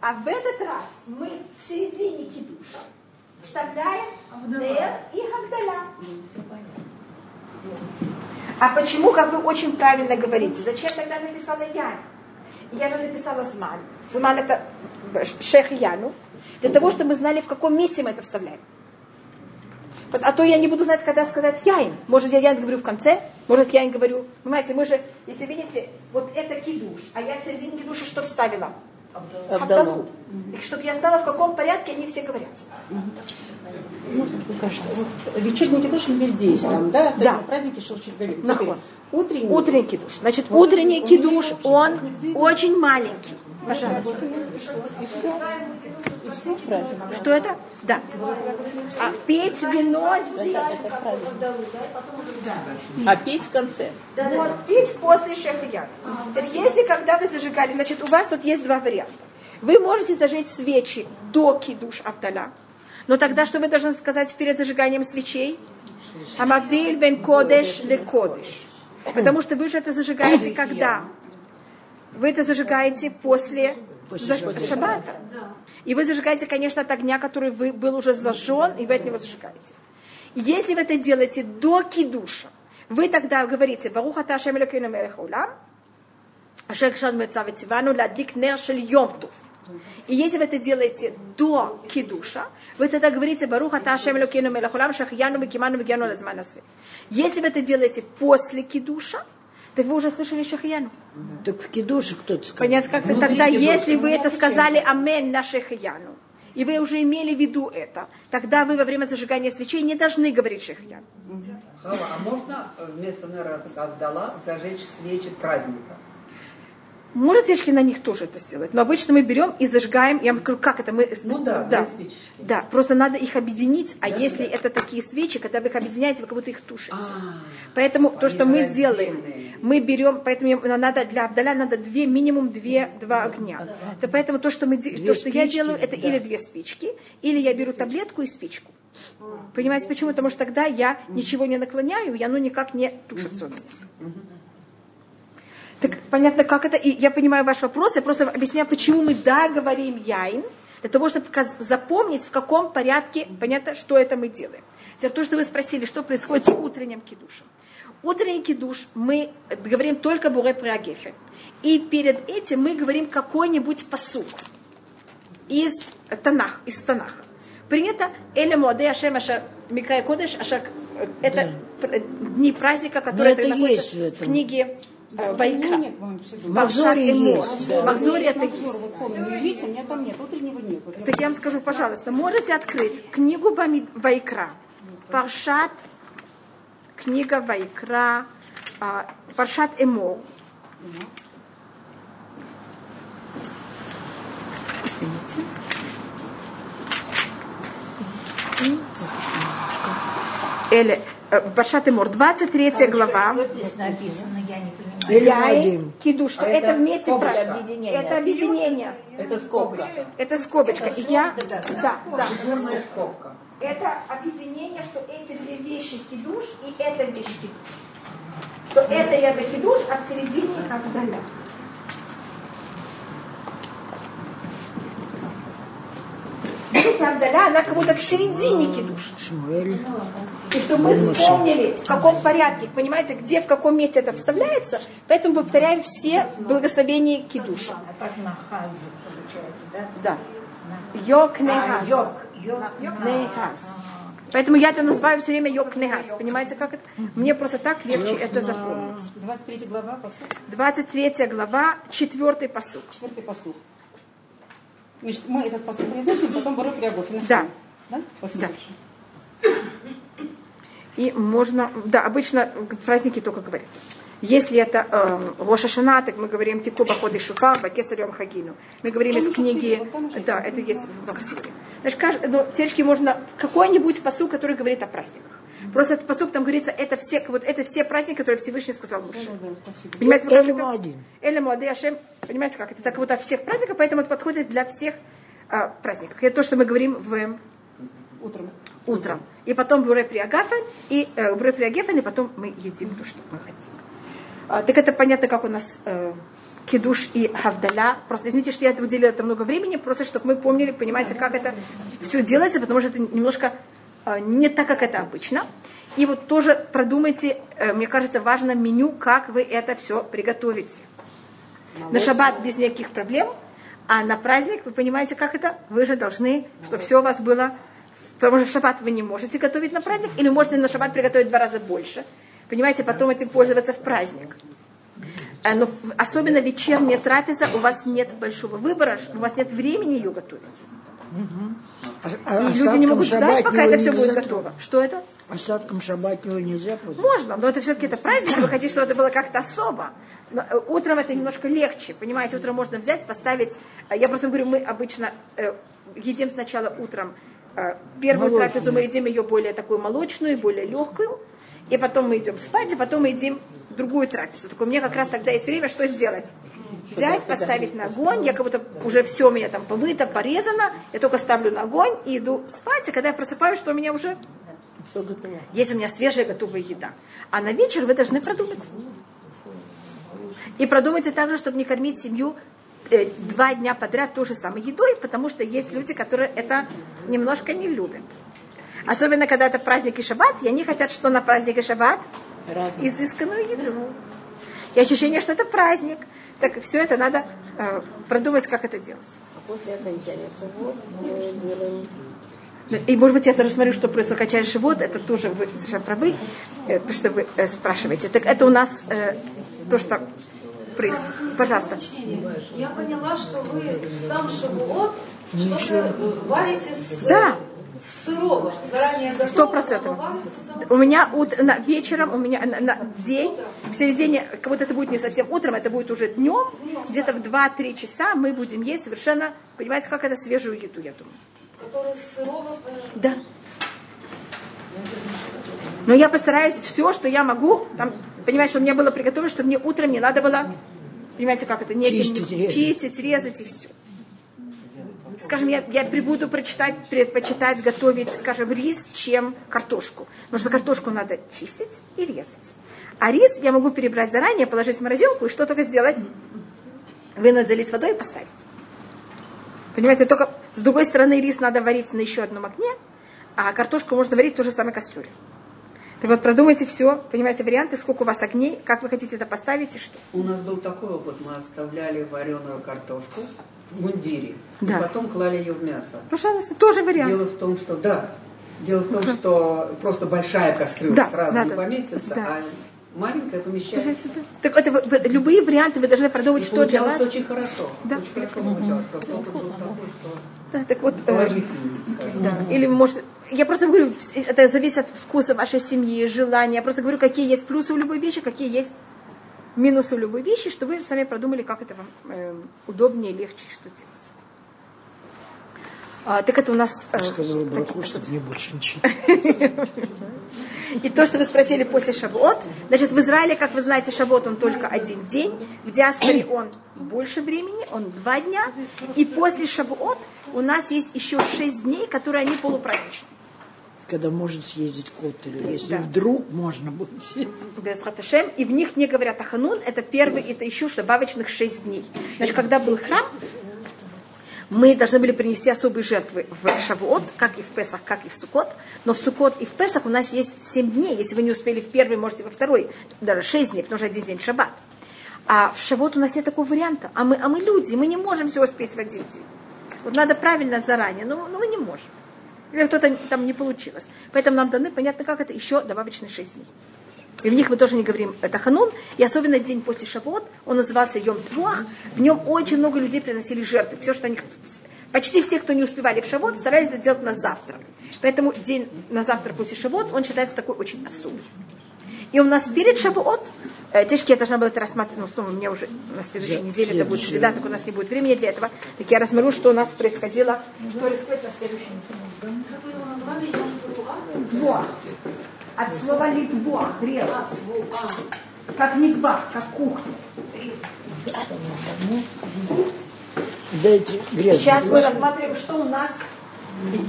Speaker 1: А в этот раз мы в середине кидуша вставляем Нер и Хагдаля. А почему, как вы очень правильно говорите, зачем тогда написала я? Я же написала Зман. Зман это шех Яну. Для того, чтобы мы знали, в каком месте мы это вставляем. А то я не буду знать, когда сказать яин. Может, я яин говорю в конце, может, я не говорю. Понимаете, мы же, если видите, вот это кидуш, а я в середине кидуша что вставила? Абдалу. И чтобы я знала, в каком порядке они все говорят.
Speaker 8: Можно покажется. Вот вечерний кидуш везде есть там, да? Особенно
Speaker 1: Да.
Speaker 8: праздники Шелчергалим. Утренний.
Speaker 1: Утренний кидуш. Значит, утренний кидуш, он очень маленький. Пожалуйста. Что это? Да. А петь вино здесь.
Speaker 8: А петь в конце.
Speaker 1: Вот, петь после. Теперь, если когда вы зажигали, значит, у вас тут есть два варианта. Вы можете зажечь свечи до кидуш Авдаля. Но тогда что вы должны сказать перед зажиганием свечей? Амавдиль бен кодеш ле кодеш. Потому что вы же это зажигаете когда? Вы это зажигаете после, за- шаббата. И вы зажигаете, конечно, от огня, который вы, был уже зажжен, и вы от него зажигаете. Если вы это делаете до кидуша, вы тогда говорите, Баруха Ташем Элокейну Мелех Улам, Ашер Кшан Мецав Тивану Ладлик Нер Шель Йом Тув. И если вы это делаете до кидуша, вы тогда говорите Баруха Ташем Элокейну Мелех Улам, Шахьяну Бекиману Бегяну Лазманасе. Если вы это делаете после кидуша, так вы уже слышали Шахьяну.
Speaker 3: Так в Кидуше кто-то сказал.
Speaker 1: Понятно, как-то тогда, если вы это сказали Амен на Шехияну, и вы уже имели в виду это, тогда вы во время зажигания свечей не должны говорить Шехиян.
Speaker 2: Хава, а можно вместо Нера Авдала зажечь свечи праздника?
Speaker 1: Может, свечки на них тоже это сделать. Но обычно мы берем и зажигаем. Я вам скажу, как это мы...
Speaker 2: Ну да,
Speaker 1: да. Да, просто надо их объединить, а
Speaker 2: Да,
Speaker 1: если
Speaker 2: да.
Speaker 1: это такие свечи, когда вы их объединяете, вы как будто их тушите.
Speaker 2: А,
Speaker 1: Поэтому то, что мы сделаем, мы берем, поэтому надо для Абдаля надо две, минимум две, два огня. То поэтому то, что, мы, то, что я делаю, это
Speaker 3: да.
Speaker 1: или две спички, или я беру таблетку и спичку. Понимаете почему? Потому что тогда я ничего не наклоняю, и оно никак не тушится. Так понятно, как это, и я понимаю ваш вопрос, я просто объясняю, почему мы да говорим яин, для того, чтобы запомнить, в каком порядке, понятно, что это мы делаем. Теперь то, что вы спросили, что происходит с утренним кидушем. Утренний кидуш мы говорим только буре приагефе. И перед этим мы говорим какой-нибудь посук из Танах, из Танаха. Принято Эля Муаде Ашем Ашар Микрай Кодеш Ашар э, это пр- дни праздника, которые находятся
Speaker 3: в
Speaker 1: книге э, Вайкра.
Speaker 8: Нет,
Speaker 3: В Махзоре есть, да.
Speaker 1: В Махзоре это есть.
Speaker 8: вот помню, вы видите, у меня там нет, утреннего нет. Вот я
Speaker 1: Так я вам скажу, пожалуйста, можете открыть книгу Вайкра, Паршат, книга Вайкра, а, Паршат Эмор. Извините. Извините. Или э, Паршат Эмор, 23 глава.
Speaker 10: Здесь написано, я не понимаю.
Speaker 3: Муадим.
Speaker 1: Кидуш, что
Speaker 2: А
Speaker 1: это,
Speaker 2: это
Speaker 1: вместе
Speaker 2: скобочка.
Speaker 1: про-
Speaker 10: Объединение.
Speaker 1: Это объединение.
Speaker 2: это скобочка.
Speaker 1: Это скобочка. И я, да, да.
Speaker 2: Фигурная скобка.
Speaker 1: Это объединение, что эти две вещи кидуш и эта вещь кидуш. Что это и это кидуш, а в середине Авдаля. Видите, Авдаля, она как будто в середине кидуш. И чтобы мы вспомнили, в каком порядке, понимаете, где, в каком месте это вставляется, поэтому повторяем все благословения кидуша.
Speaker 10: Да?
Speaker 1: Йок
Speaker 10: А,
Speaker 1: нехас. Нехас. Поэтому я это называю все время йог нехас. Понимаете, как это? Мне просто так легче это запомнить.
Speaker 8: 23 глава, посуд,
Speaker 1: 23 глава, 4 посуд.
Speaker 8: 4 посуд. Значит, мы этот посуд произносим, потом Бару Приагофин.
Speaker 1: Да.
Speaker 8: Да?
Speaker 1: Да. И можно, да, обычно праздники только говорят. Если это э, Рошашана, так мы говорим Тику Баходы Шуфа, Бакесарем Хагину. Мы говорим из книги, да, это есть в Баксуре. Значит, кажд- ну, теоретически можно какой-нибудь посуд, который говорит о праздниках. Просто этот посуд, там говорится, это все, вот это все праздники, которые Всевышний сказал Муше. Понимаете, как
Speaker 3: Эль
Speaker 1: это?
Speaker 3: Муадим.
Speaker 1: Эля Муаде Ашем, понимаете, как это? Так вот о всех праздниках, поэтому это подходит для всех а, праздников. Это то, что мы говорим в
Speaker 8: Утром.
Speaker 1: утром. И потом Буре Приагафен, и э, Буре Приагефен, и потом мы едим то, что мы хотим. А, так это понятно, как у нас э, кидуш и хавдаля. Просто извините, что я это уделила это много времени, просто чтобы мы помнили, понимаете, как это все делается, потому что это немножко э, не так, как это обычно. И вот тоже продумайте, э, мне кажется, важно меню, как вы это все приготовите. На шаббат без никаких проблем, а на праздник, вы понимаете, как это? Вы же должны, чтобы все у вас было Потому что в шаббат вы не можете готовить на праздник, или можете на шаббат приготовить в два раза больше. Понимаете, потом этим пользоваться в праздник. Э, Но особенно вечерняя трапеза, у вас нет большого выбора, у вас нет времени ее готовить.
Speaker 3: А
Speaker 1: И люди не могут ждать, пока это все будет готово. Что это?
Speaker 3: Остатком шабатнего нельзя пользоваться.
Speaker 1: Можно, но это все-таки это праздник, вы хотите, чтобы это было как-то особо. Но, э, утром это немножко легче, понимаете, утром можно взять, поставить. э, Я просто говорю, мы обычно э, едим сначала утром первую
Speaker 3: Молочную.
Speaker 1: трапезу, мы едим ее более такую молочную, более легкую, и потом мы идем спать, и потом мы едим другую трапезу. Так у меня как раз тогда есть время, что сделать? Взять, поставить на огонь, я как будто уже все у меня там помыто, порезано, я только ставлю на огонь и иду спать, и когда я просыпаюсь, что у меня уже есть у меня свежая готовая еда. А на вечер вы должны продумать. И продумайте также, чтобы не кормить семью э, два дня подряд той же самой едой, потому что есть люди, которые это немножко не любят. Особенно, когда это праздник и шаббат, и они хотят, что на праздник и шаббат изысканную еду. И ощущение, что это праздник. Так все это надо э, продумать, как это делать.
Speaker 10: После окончания шавот мы делаем
Speaker 1: И, может быть, я тоже смотрю, что происходит качаешь живот, это тоже вы совершенно правы, э, то, что вы э, спрашиваете. Так это у нас э, то, что происходит. Пожалуйста.
Speaker 5: Я поняла, что вы сам шавуот что-то э, варите с...
Speaker 1: Да,
Speaker 5: сырого, заранее
Speaker 1: Сто процентов. У меня ут- на, вечером, у меня на, на день, в середине, как будто это будет не совсем утром, это будет уже днем, где-то в 2-3 часа мы будем есть совершенно, понимаете, как это свежую еду, я думаю.
Speaker 5: Которое сырого,
Speaker 1: Да. Но я постараюсь все, что я могу, там, понимаете, что у меня было приготовлено, чтобы мне утром не надо было, понимаете, как это, не этим-
Speaker 3: Чистить, резать.
Speaker 1: чистить, резать и все. Скажем, я, я прибуду прочитать, предпочитать готовить, скажем, рис, чем картошку. Потому что картошку надо чистить и резать. А рис я могу перебрать заранее, положить в морозилку и что только сделать? Вынуть, залить водой и поставить. Понимаете, только с другой стороны рис надо варить на еще одном огне, а картошку можно варить в той же самой кастрюле. Так вот, продумайте все, понимаете, варианты, сколько у вас огней, как вы хотите это поставить и что.
Speaker 2: У нас был такой опыт, мы оставляли вареную картошку в мундире,
Speaker 1: Да.
Speaker 2: и потом клали ее в мясо.
Speaker 1: Пожалуйста, тоже вариант.
Speaker 2: Дело в том, что да, дело в том, что просто большая кастрюля
Speaker 1: Да,
Speaker 2: сразу
Speaker 1: надо.
Speaker 2: не поместится,
Speaker 1: Да.
Speaker 2: а маленькая помещается.
Speaker 1: Да. Так это вы- вы- любые варианты вы должны продумать,
Speaker 2: И
Speaker 1: что для вас.
Speaker 2: очень хорошо.
Speaker 1: Да.
Speaker 2: Очень хорошо получалось. Просто опыт был такой, что
Speaker 1: Да, так вот, э,
Speaker 2: положительный.
Speaker 1: да. Или может, я просто говорю, это зависит от вкуса вашей семьи, желания. Я просто говорю, какие есть плюсы у любой вещи, какие есть минусы у любой вещи, что вы сами продумали, как это вам эм, удобнее, легче, что делать. А, так это у нас... э,
Speaker 3: Сказала браху, чтобы мне больше ничего.
Speaker 1: И то, что вы спросили после Шавуот, значит, в Израиле, как вы знаете, Шавуот он только один день, в диаспоре он больше времени, он два дня, и после Шавуот у нас есть еще шесть дней, которые они полупраздничные.
Speaker 3: Когда может съездить кот, или если
Speaker 1: Да.
Speaker 3: вдруг можно будет съездить.
Speaker 1: Без Хаташем, и в них не говорят Аханун, это первый, это еще добавочных шесть дней. Значит, когда был храм, мы должны были принести особые жертвы в Шавуот, как и в Песах, как и в Сукот. Но в Сукот и в Песах у нас есть семь дней. Если вы не успели в первый, можете во второй. Даже шесть дней, потому что один день шаббат. А в Шавуот у нас нет такого варианта. А мы, а мы люди, мы не можем все успеть в один день. Вот надо правильно заранее, но, но мы не можем. Или что-то там не получилось. Поэтому нам даны, понятно, как это, еще добавочные шесть дней. И в них мы тоже не говорим это ханун. И особенно день после Шавот, он назывался Йом Твуах. В нем очень много людей приносили жертвы. Все, что они... Почти все, кто не успевали в Шавот, старались это делать на завтра. Поэтому день на завтра после Шавот, он считается такой очень особый. И у нас перед Шавуот, э, тяжки я должна была это рассматривать, ну, у меня уже на следующей неделе это будет среда, так у нас не будет времени для этого. Так я рассмотрю, что у нас происходило, что происходит на следующей неделе.
Speaker 5: как вы его назвали.
Speaker 1: От слова литвуах, резать. Как мигва, как кухня.
Speaker 3: Дайте грязную,
Speaker 1: Сейчас мы рассматриваем, что у нас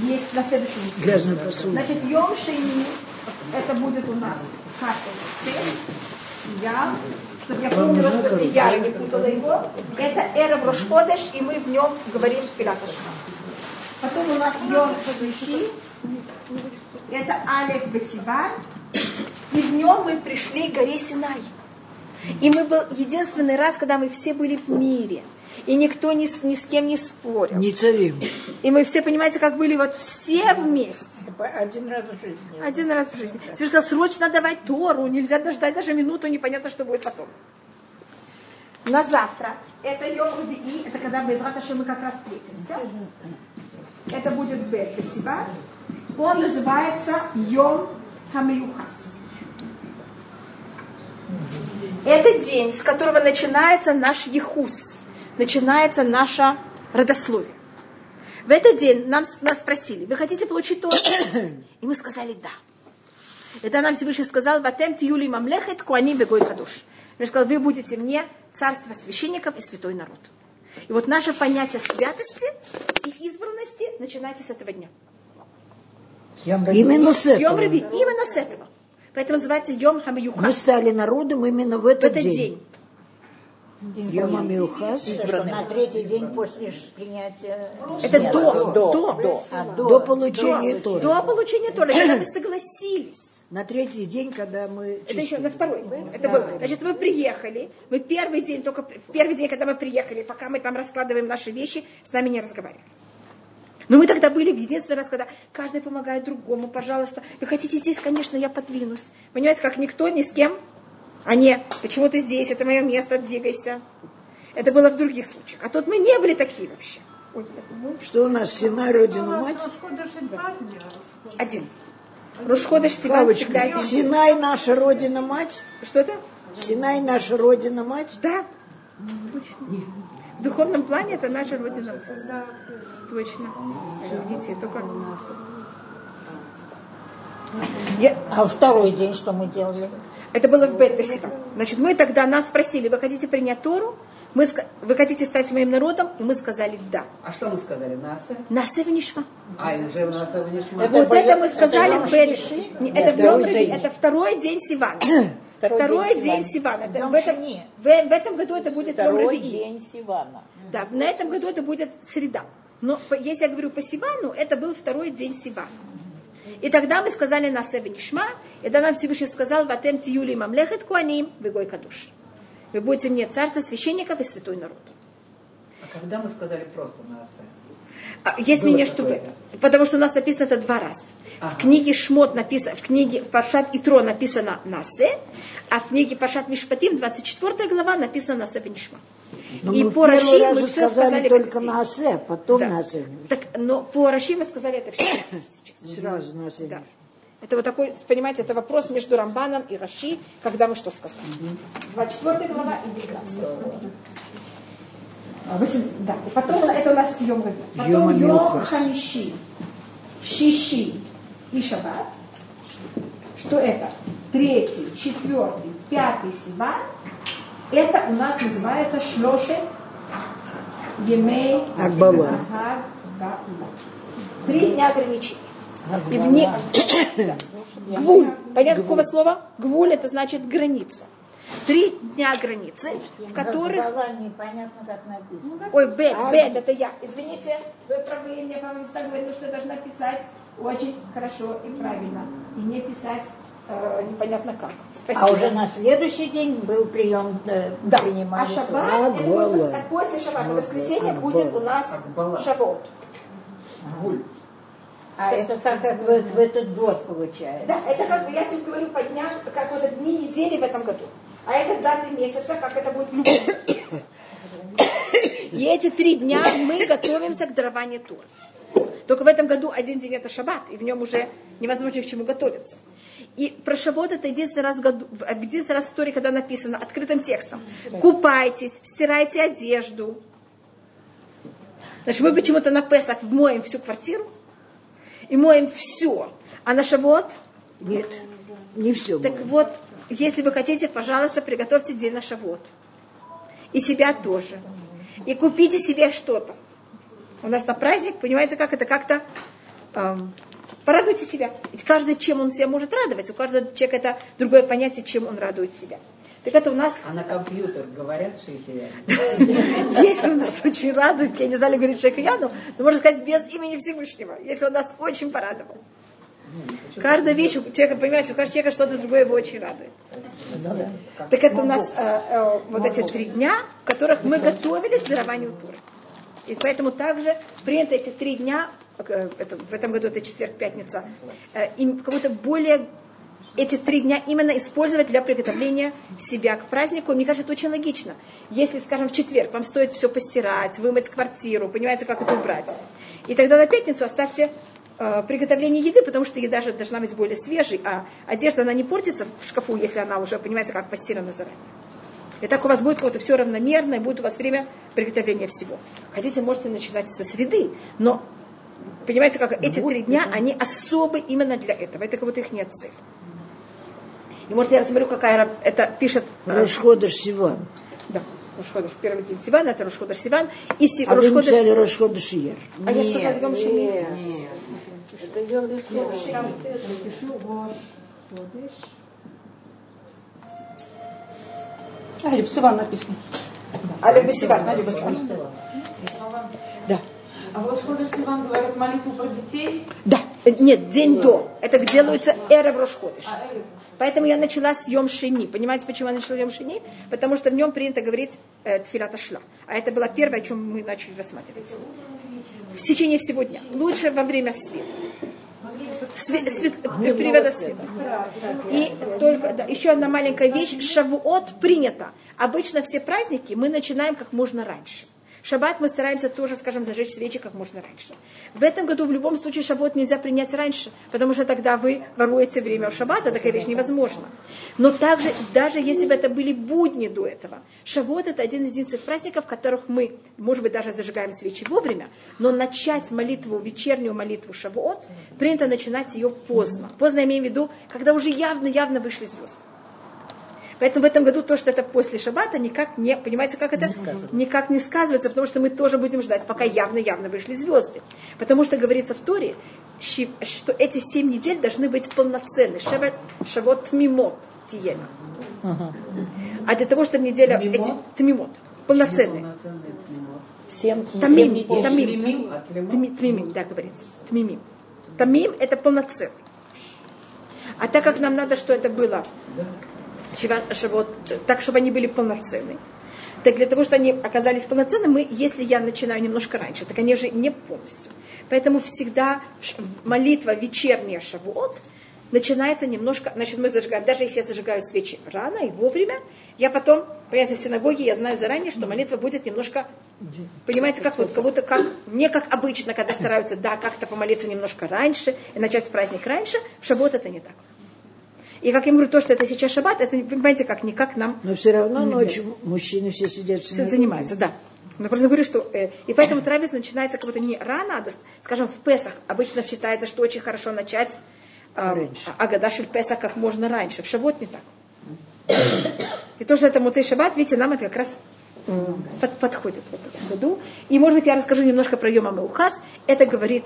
Speaker 1: есть на следующей неделе.
Speaker 3: грязную посуду.
Speaker 1: Значит, Йом Шейни, это будет у нас картель, я, чтобы я помнила, что я не путала его. Это Эрев Рошходеш, и мы в нем говорим Пилаташха. Потом у нас Йом Шиши, это Алек Бесиван, и в нем мы пришли к горе Синай. И мы был единственный раз, когда мы все были в мире. И никто ни с, ни с кем не спорил.
Speaker 3: Не царим.
Speaker 1: И мы все, понимаете, как были вот все вместе.
Speaker 10: Один раз в жизни.
Speaker 1: Один раз в жизни. Всевышний сказал, срочно давать Тору, нельзя дождать даже минуту, непонятно, что будет потом. На завтра. Это Йом Рубии, это когда без Раташа мы как раз встретимся. Это будет Бет Бесива. Он называется Йом Хамиюхас. Это день, с которого начинается наш Ехус, начинается наше родословие. В этот день нам, нас спросили, вы хотите получить Тору? И мы сказали да. Это нам Всевышний сказал, «Ватем тиюли мамлехет куани бегой кадуш». Он сказал, вы будете мне царство священников и святой народ. И вот наше понятие святости и избранности начинается с этого дня.
Speaker 3: Именно с этого.
Speaker 1: Именно с этого. Поэтому называется Йом
Speaker 3: Мы
Speaker 1: Хамаюха.
Speaker 3: стали народом именно в
Speaker 1: В
Speaker 3: этот,
Speaker 1: этот
Speaker 3: день.
Speaker 1: день.
Speaker 3: Йом Амиухас.
Speaker 10: Что на третий день после принятия...
Speaker 1: Это
Speaker 10: Нет,
Speaker 1: до, до,
Speaker 10: А,
Speaker 3: До получения Торы.
Speaker 1: до получения Торы, когда мы согласились.
Speaker 3: На третий день, когда мы
Speaker 1: Это еще на
Speaker 3: чистили.
Speaker 1: второй. Это было. Значит, мы приехали. Мы первый день, только в первый день, когда мы приехали, пока мы там раскладываем наши вещи, с нами не разговаривали. Но мы тогда были в единственный раз, когда каждый помогает другому, пожалуйста. Вы хотите здесь, конечно, я подвинусь. Понимаете, как никто ни с кем, а не, почему ты здесь, это мое место, двигайся. Это было в других случаях. А тут мы не были такие вообще. Ой, это мой.
Speaker 3: Что у нас Синай, Родина
Speaker 6: У нас
Speaker 3: Мать?
Speaker 1: Один. Рушходыш Сиван всегда один.
Speaker 3: Синай наша Родина Мать?
Speaker 1: Что это?
Speaker 3: Синай наша Родина Мать?
Speaker 1: Да. Точно. В духовном плане это наша Родина.
Speaker 6: Да.
Speaker 1: Точно. Видите, только... Я-
Speaker 10: А второй день что мы делали?
Speaker 1: Это было в Бет-Песива. Значит, мы тогда нас спросили, вы хотите принять Тору? Мы, вы хотите стать моим народом? И мы сказали да.
Speaker 2: А что мы сказали? Наса?
Speaker 1: Насев Нишма.
Speaker 2: А, уже у нас его не шма.
Speaker 1: Вот это мы сказали
Speaker 10: Йом
Speaker 1: в
Speaker 10: Нет,
Speaker 1: Это
Speaker 10: второй
Speaker 1: второй
Speaker 10: день.
Speaker 1: это второй день Сивана.
Speaker 10: Второй
Speaker 1: Второй
Speaker 10: день
Speaker 1: день
Speaker 10: Сивана.
Speaker 1: Сивана. Это в, этом, в, в этом году это будет
Speaker 10: Второй день Сивана.
Speaker 1: Да, на этом году это будет среда. Но если я говорю по Сивану, это был второй день Сивана. И тогда мы сказали на себе Нишма, и тогда Всевышний сказал, Ватем Тиюли Мамлехет Куаним, Вегой Кадуш. Вы будете мне царство священников и святой народ.
Speaker 2: А когда мы сказали просто Наса?
Speaker 1: А, Есть мнение, что Потому что у нас написано это два раза.
Speaker 2: Ага.
Speaker 1: В книге Шмот написано, в книге Пашат Итро написано Насе, а в книге Пашат Мишпатим, 24 глава, написано Насе Бенишма.
Speaker 3: Но
Speaker 1: И по Раши мы все
Speaker 3: сказали только
Speaker 1: этот день.
Speaker 3: на Асе, потом
Speaker 1: Да.
Speaker 3: на Асе.
Speaker 1: Так, но по Раши мы сказали это все.
Speaker 3: Сразу на.
Speaker 1: Да. Это вот такой, понимаете, это вопрос между Рамбаном и Раши, когда мы что сказали. 24 глава и 19 глава. А, восемь- Да, и потом это у нас Йом. Потом
Speaker 3: Йом.
Speaker 1: Хамиши, Шиши и Шаббат. Что это? Третий, четвертый, пятый Сиван. Это у нас называется Шлошет Емей.
Speaker 3: Агбала.
Speaker 1: Три дня ограничений. И вне... Гвуль. Понятно какого слова? Гвуль это значит граница. Три дня границы, в которых...
Speaker 10: Непонятно, как написано.
Speaker 1: Ой, бет, бет, это я. Извините, вы правы, мне по местам говорили, что я должна писать очень хорошо и правильно. И не писать э, непонятно как. Спасибо.
Speaker 10: А уже на следующий день был прием, э,
Speaker 1: Да. А
Speaker 10: принимали.
Speaker 1: шаббат, это
Speaker 3: Агбала.
Speaker 1: будет вос- после шаббата, воскресенье будет у нас шаббат.
Speaker 2: Гуль.
Speaker 10: А это так, как в, в этот год получается.
Speaker 1: Да, это как бы я тут говорю по дням, как вот дни недели в этом году. А это даты месяца, как это будет. И эти три дня мы готовимся к дарованию Тур. Только в этом году один день это шаббат, и в нем уже невозможно к чему готовиться. И про шаббат это единственный раз, в году, единственный раз в истории, когда написано открытым текстом. Купайтесь, стирайте одежду. Значит, мы почему-то на Песах моем всю квартиру и моем все. А на шаббат
Speaker 3: Нет, не все
Speaker 1: так вот, если вы хотите, пожалуйста, приготовьте день на шавот. И себя тоже. И купите себе что-то. У нас на праздник, понимаете, как это как-то... эм, порадуйте себя. Ведь каждый, чем он себя может радовать. У каждого человека это другое понятие, чем он радует себя. Так это у нас
Speaker 2: А на компьютер говорят шейхи?
Speaker 1: Если он нас очень радует, я не знаю, говорит Шейхаяну, но можно сказать без имени Всевышнего, если он нас очень порадовал. Каждая вещь у человека, понимаете, у каждого человека что-то другое его очень радует. Так это у нас э, э, вот эти три дня, в которых мы готовились к дарованию Туры. И поэтому также принято эти три дня, э, это, в этом году это четверг, пятница, им как-то более эти три дня именно использовать для приготовления себя к празднику. Мне кажется, это очень логично. Если, скажем, в четверг вам стоит все постирать, вымыть квартиру, понимаете, как это убрать. И тогда на пятницу оставьте э, приготовление еды, потому что еда же должна быть более свежей, а одежда, она не портится в шкафу, если она уже, понимаете, как постирана заранее. И так у вас будет какое-то все равномерно, и будет у вас время приготовления всего. Хотите, можете начинать со среды, но понимаете, как эти три дня, они особы именно для этого. Это как будто их нет цель. И может я рассмотрю, какая это пишет... э,
Speaker 3: Рашходыш Сиван.
Speaker 1: Да, Рошходыш, первый день Сивана, это Рошходыш Сиван. И Си-
Speaker 3: А вы
Speaker 1: Рошходыш-
Speaker 3: написали Рашходыш Ер.
Speaker 1: А я сказала, Йом Шини.
Speaker 2: Нет.
Speaker 8: А, или в Сиван написано.
Speaker 1: Алиба Сиван, Алиба Сиван. Да.
Speaker 7: А вот Ходыш Иван говорит молитву про детей.
Speaker 1: Да, нет, день до. Это делается эра в Рошходыш. Поэтому я начала с Йом Шини. Понимаете, почему я начала Йом Шини? Потому что в нем принято говорить э, Тфилата Шла. А это было первое, о чем мы начали рассматривать. В течение всего дня. Лучше во время света. Свет, свет, э, привода света. И только да, еще одна маленькая вещь. Шавуот принято. Обычно все праздники мы начинаем как можно раньше. Шаббат мы стараемся тоже, скажем, зажечь свечи как можно раньше. В этом году в любом случае шаббат нельзя принять раньше, потому что тогда вы воруете время в шаббат, а такая вещь невозможна. Но также, даже если бы это были будни до этого, шаббат это один из единственных праздников, в которых мы, может быть, даже зажигаем свечи вовремя, но начать молитву, вечернюю молитву шаббат, принято начинать ее поздно. Поздно имею в виду, когда уже явно-явно вышли звезды. Поэтому в этом году то, что это после шаббата, никак не, понимаете, как это? Не никак не сказывается, потому что мы тоже будем ждать, пока явно-явно вышли звезды. Потому что говорится в Торе, что эти семь недель должны быть полноценны. Шавот, тмимот тиена. А для того, чтобы неделя...
Speaker 2: Тмимот?
Speaker 1: Эти, тмимот. Полноценные.
Speaker 10: Семь,
Speaker 1: Тамим,
Speaker 10: недель.
Speaker 1: тамим, Тми- тмимим, да, говорится. Тмимим. Тамим это полноценный. А так как нам надо, что это было шавот, так, чтобы они были полноценны. Так для того, чтобы они оказались полноценными, если я начинаю немножко раньше, так они же не полностью. Поэтому всегда молитва вечерняя шавуот начинается немножко, значит, мы зажигаем, даже если я зажигаю свечи рано и вовремя, я потом, понимаете, в синагоге я знаю заранее, что молитва будет немножко, понимаете, как вот, как будто как, не как обычно, когда стараются, да, как-то помолиться немножко раньше и начать праздник раньше, в шаббат это не так. И как я говорю, то, что это сейчас шаббат, это, понимаете, как никак нам
Speaker 3: Но все равно ночью мужчины все сидят
Speaker 1: все
Speaker 3: синагоге.
Speaker 1: занимается, да. Но просто говорю, что... э, и поэтому трапез начинается как будто не рано, а, скажем, в Песах. Обычно считается, что очень хорошо начать э. Агадашель Песах как можно раньше. В Шавот не так. И то, что это Муцей Шаббат, видите, нам это как раз под- подходит в этом году. И, может быть, я расскажу немножко про Йома Меухас. Это говорит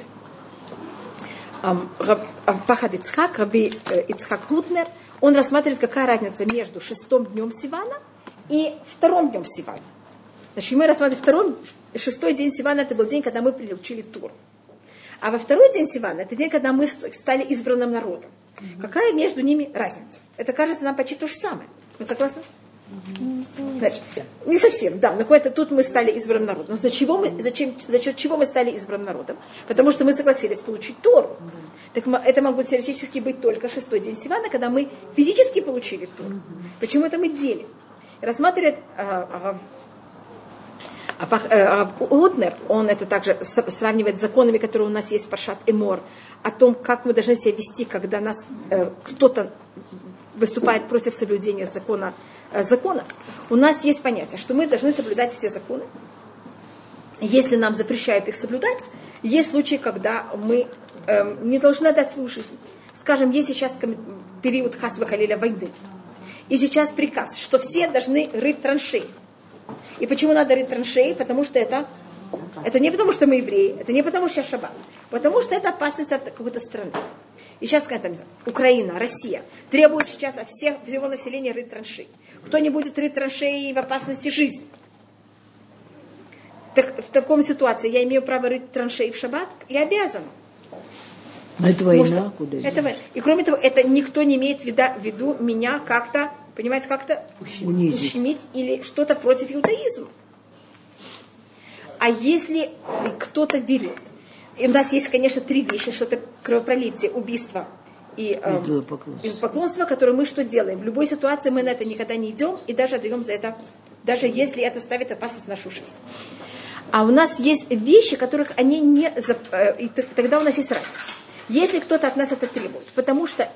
Speaker 1: Пахад Ицхак, Раби э, Ицхак Рутнер. Он рассматривает, какая разница между шестым днем Сивана и вторым днем Сивана. Значит, мы рассматриваем второй, шестой день Сивана, это был день, когда мы приучили Тур. А во второй день Сивана, это день, когда мы стали избранным народом. Какая между ними разница? Это кажется нам почти то же самое. Вы согласны? Значит, не совсем, да. Но какое-то тут мы стали избранным народом. За, чего мы, зачем, за счет чего мы стали избранным народом? Потому что мы согласились получить Тору. Так это могло теоретически быть только шестой день Сивана, когда мы физически получили Тору. Почему это мы делим? Рассматривает а, а, а э, а Утнер, он это также сравнивает с законами, которые у нас есть в Паршат Эмор, о том, как мы должны себя вести, когда нас э, кто-то выступает против соблюдения закона, э, закона. У нас есть понятие, что мы должны соблюдать все законы. Если нам запрещают их соблюдать, есть случаи, когда мы эм, не должны отдать свою жизнь. Скажем, есть сейчас период Хасва Халиля войны. И сейчас приказ, что все должны рыть траншеи. И почему надо рыть траншеи? Потому что это, это не потому, что мы евреи, это не потому, что сейчас шаббат, потому что это опасность от какой-то страны. И сейчас, как там, Украина, Россия требует сейчас от всех, всего населения рыть траншеи. Кто не будет рыть траншеи в опасности жизни? Так в таком ситуации я имею право рыть траншеи в шаббат? Я обязана.
Speaker 3: Но это
Speaker 1: Потому
Speaker 3: война,
Speaker 1: что
Speaker 3: куда
Speaker 1: это война. И кроме того, это никто не имеет в виду меня как-то, понимаете, как-то
Speaker 3: Унизить.
Speaker 1: ущемить или что-то против иудаизма. А если кто-то берет, и у нас есть, конечно, три вещи, что-то кровопролитие, убийство и э,
Speaker 3: Идолопоклонство.
Speaker 1: идолопоклонство, которое мы что делаем? В любой ситуации мы на это никогда не идем и даже отдаем за это, даже если это ставит опасность нашу жизнь. А у нас есть вещи, которых они не... э, И тогда у нас есть разница. Если кто-то от нас это требует, потому что э,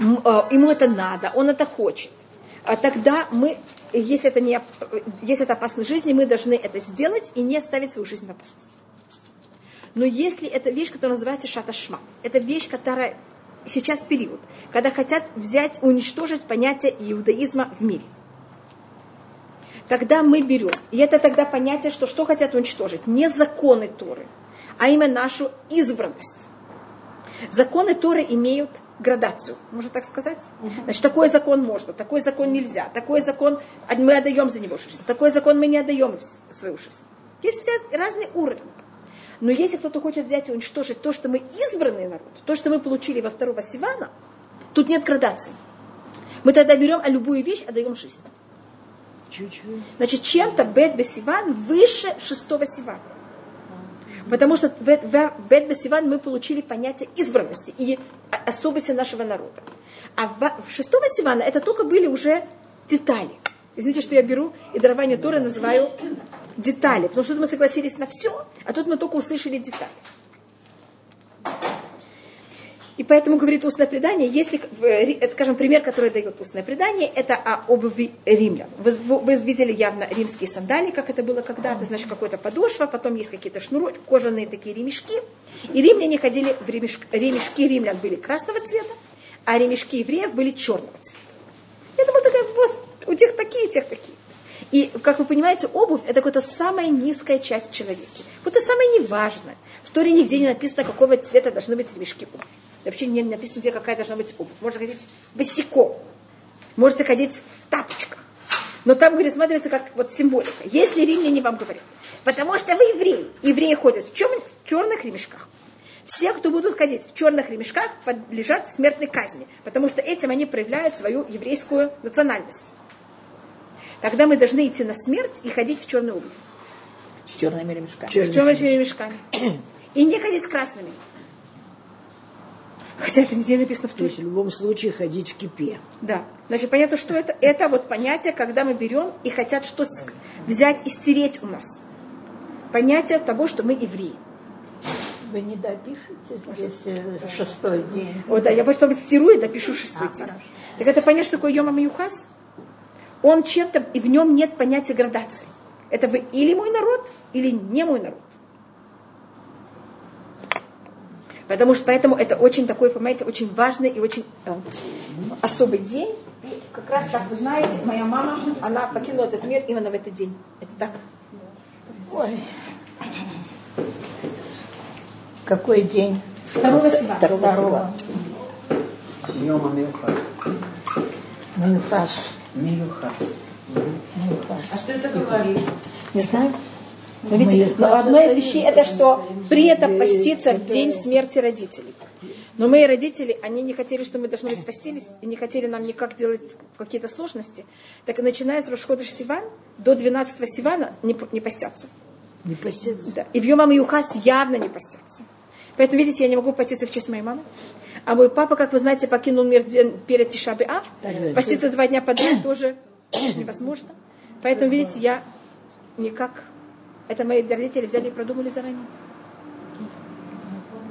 Speaker 1: ему это надо, он это хочет, а тогда мы, если это, не, если это опасно жизни, мы должны это сделать и не ставить свою жизнь в опасность. Но если это вещь, которая называется шаташма, это вещь, которая сейчас период, когда хотят взять, уничтожить понятие иудаизма в мире. Тогда мы берем, и это тогда понятие, что что хотят уничтожить? Не законы Торы, а именно нашу избранность. Законы Торы имеют градацию, можно так сказать. Значит, такой закон можно, такой закон нельзя, такой закон а мы отдаем за него жизнь, такой закон мы не отдаем свою жизнь. Есть все разные уровни. Но если кто-то хочет взять и уничтожить то, что мы избранный народ, то, что мы получили во второго Сивана, тут нет градации. Мы тогда берем а любую вещь, отдаем жизнь.
Speaker 3: Чуть-чуть.
Speaker 1: Значит, чем-то Бет Бесиван выше шестого Сивана. Потому что в Бет Бесиван мы получили понятие избранности и о- особости нашего народа. А в шестого Сивана это только были уже детали. Извините, что я беру и дарование Торы называю детали, потому что тут мы согласились на все, а тут мы только услышали детали. И поэтому говорит устное предание, если, скажем, пример, который дает устное предание, это о обуви римлян. Вы, вы видели явно римские сандали, как это было когда-то, значит, какой-то подошва, потом есть какие-то шнуры, кожаные такие ремешки. И римляне ходили в ремешки, ремешки римлян были красного цвета, а ремешки евреев были черного цвета. Это была такая, вот, у тех такие, у тех такие. И, как вы понимаете, обувь – это какая-то самая низкая часть человека. Вот это самое неважное. В Торе нигде не написано, какого цвета должны быть ремешки обуви. Вообще не написано, где какая должна быть обувь. Можно ходить босиком. Можете ходить в тапочках. Но там, смотрится как вот символика. Если римляне вам говорят, потому что вы евреи, евреи ходят в, чем, в черных ремешках. Все, кто будут ходить в черных ремешках, подлежат смертной казни, потому что этим они проявляют свою еврейскую национальность. Тогда мы должны идти на смерть и ходить в черную обувь.
Speaker 3: С черными ремешками.
Speaker 1: С черными ремешками. И не ходить с красными. Хотя это нигде написано в
Speaker 3: То есть в любом случае ходить в кипе.
Speaker 1: Да. Значит, понятно, что это? Это вот понятие, когда мы берем и хотят что взять и стереть у нас. Понятие того, что мы евреи.
Speaker 10: Вы не допишете здесь э, шестой день?
Speaker 1: О, да, я потом стирую и допишу шестой а, день. Хорошо. Так это понятно, что такое Йома Маюхас? Он чем-то, и в нем нет понятия градации. Это вы или мой народ, или не мой народ. Потому что поэтому это очень такой, понимаете, очень важный и очень э, особый день. И как раз, как вы знаете, моя мама, она покинула этот мир именно в этот день. Это так.
Speaker 10: Ой. Какой день?
Speaker 1: Второго сива.
Speaker 10: Второго.
Speaker 2: Йома Милхас.
Speaker 10: Милхас.
Speaker 2: Милхас.
Speaker 5: А что это говорит?
Speaker 1: Не знаю. Но, видите, но одно из вещей это, что принято поститься в день смерти родителей. Но мои родители, они не хотели, что мы должны быть постились, и не хотели нам никак делать какие-то сложности. Так и начиная с Рошходыш Сиван до 12 Сивана не, не постятся.
Speaker 3: Не постятся?
Speaker 1: Да. И в Йомам Юхас явно не постятся. Поэтому, видите, я не могу поститься в честь моей мамы. А мой папа, как вы знаете, покинул мир перед Тишабе А. Поститься два дня подряд тоже невозможно. Поэтому, видите, я никак это мои родители взяли и продумали заранее.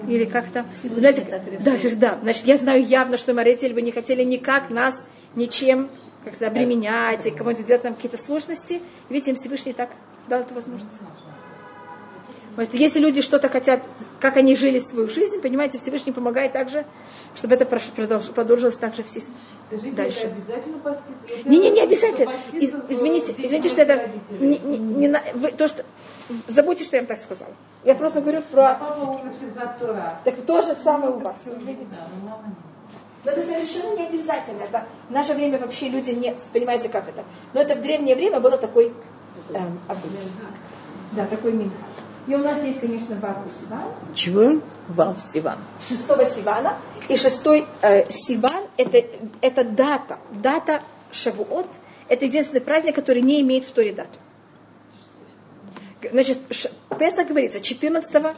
Speaker 1: Или как-то. Знаете, да, да, значит, я знаю явно, что мои родители бы не хотели никак нас ничем как обременять и кому-нибудь делать там какие-то сложности. Видите, им Всевышний так дал эту возможность. Может, если люди что-то хотят, как они жили свою жизнь, понимаете, Всевышний помогает также, чтобы это продолжилось так же все
Speaker 5: Скажите,
Speaker 1: дальше.
Speaker 5: это обязательно поститься?
Speaker 1: Не, не, не обязательно. Из, извините, извините, что это не, не, не, на- вы, то, что забудьте, что я вам так сказала. Я просто говорю про. Так то же самое у вас. видите? Но это совершенно не обязательно. Это в наше время вообще люди не понимаете, как это. Но это в древнее время было такой эм, обычай. Да, такой минхат. И у нас есть, конечно, Вав Сиван.
Speaker 3: Чего?
Speaker 10: Вав Сиван.
Speaker 1: Шестого Сивана. И шестой э, Сиван это, это дата. Дата Шавуот. Это единственный праздник, который не имеет в Торе дату. Значит, Песах говорится 14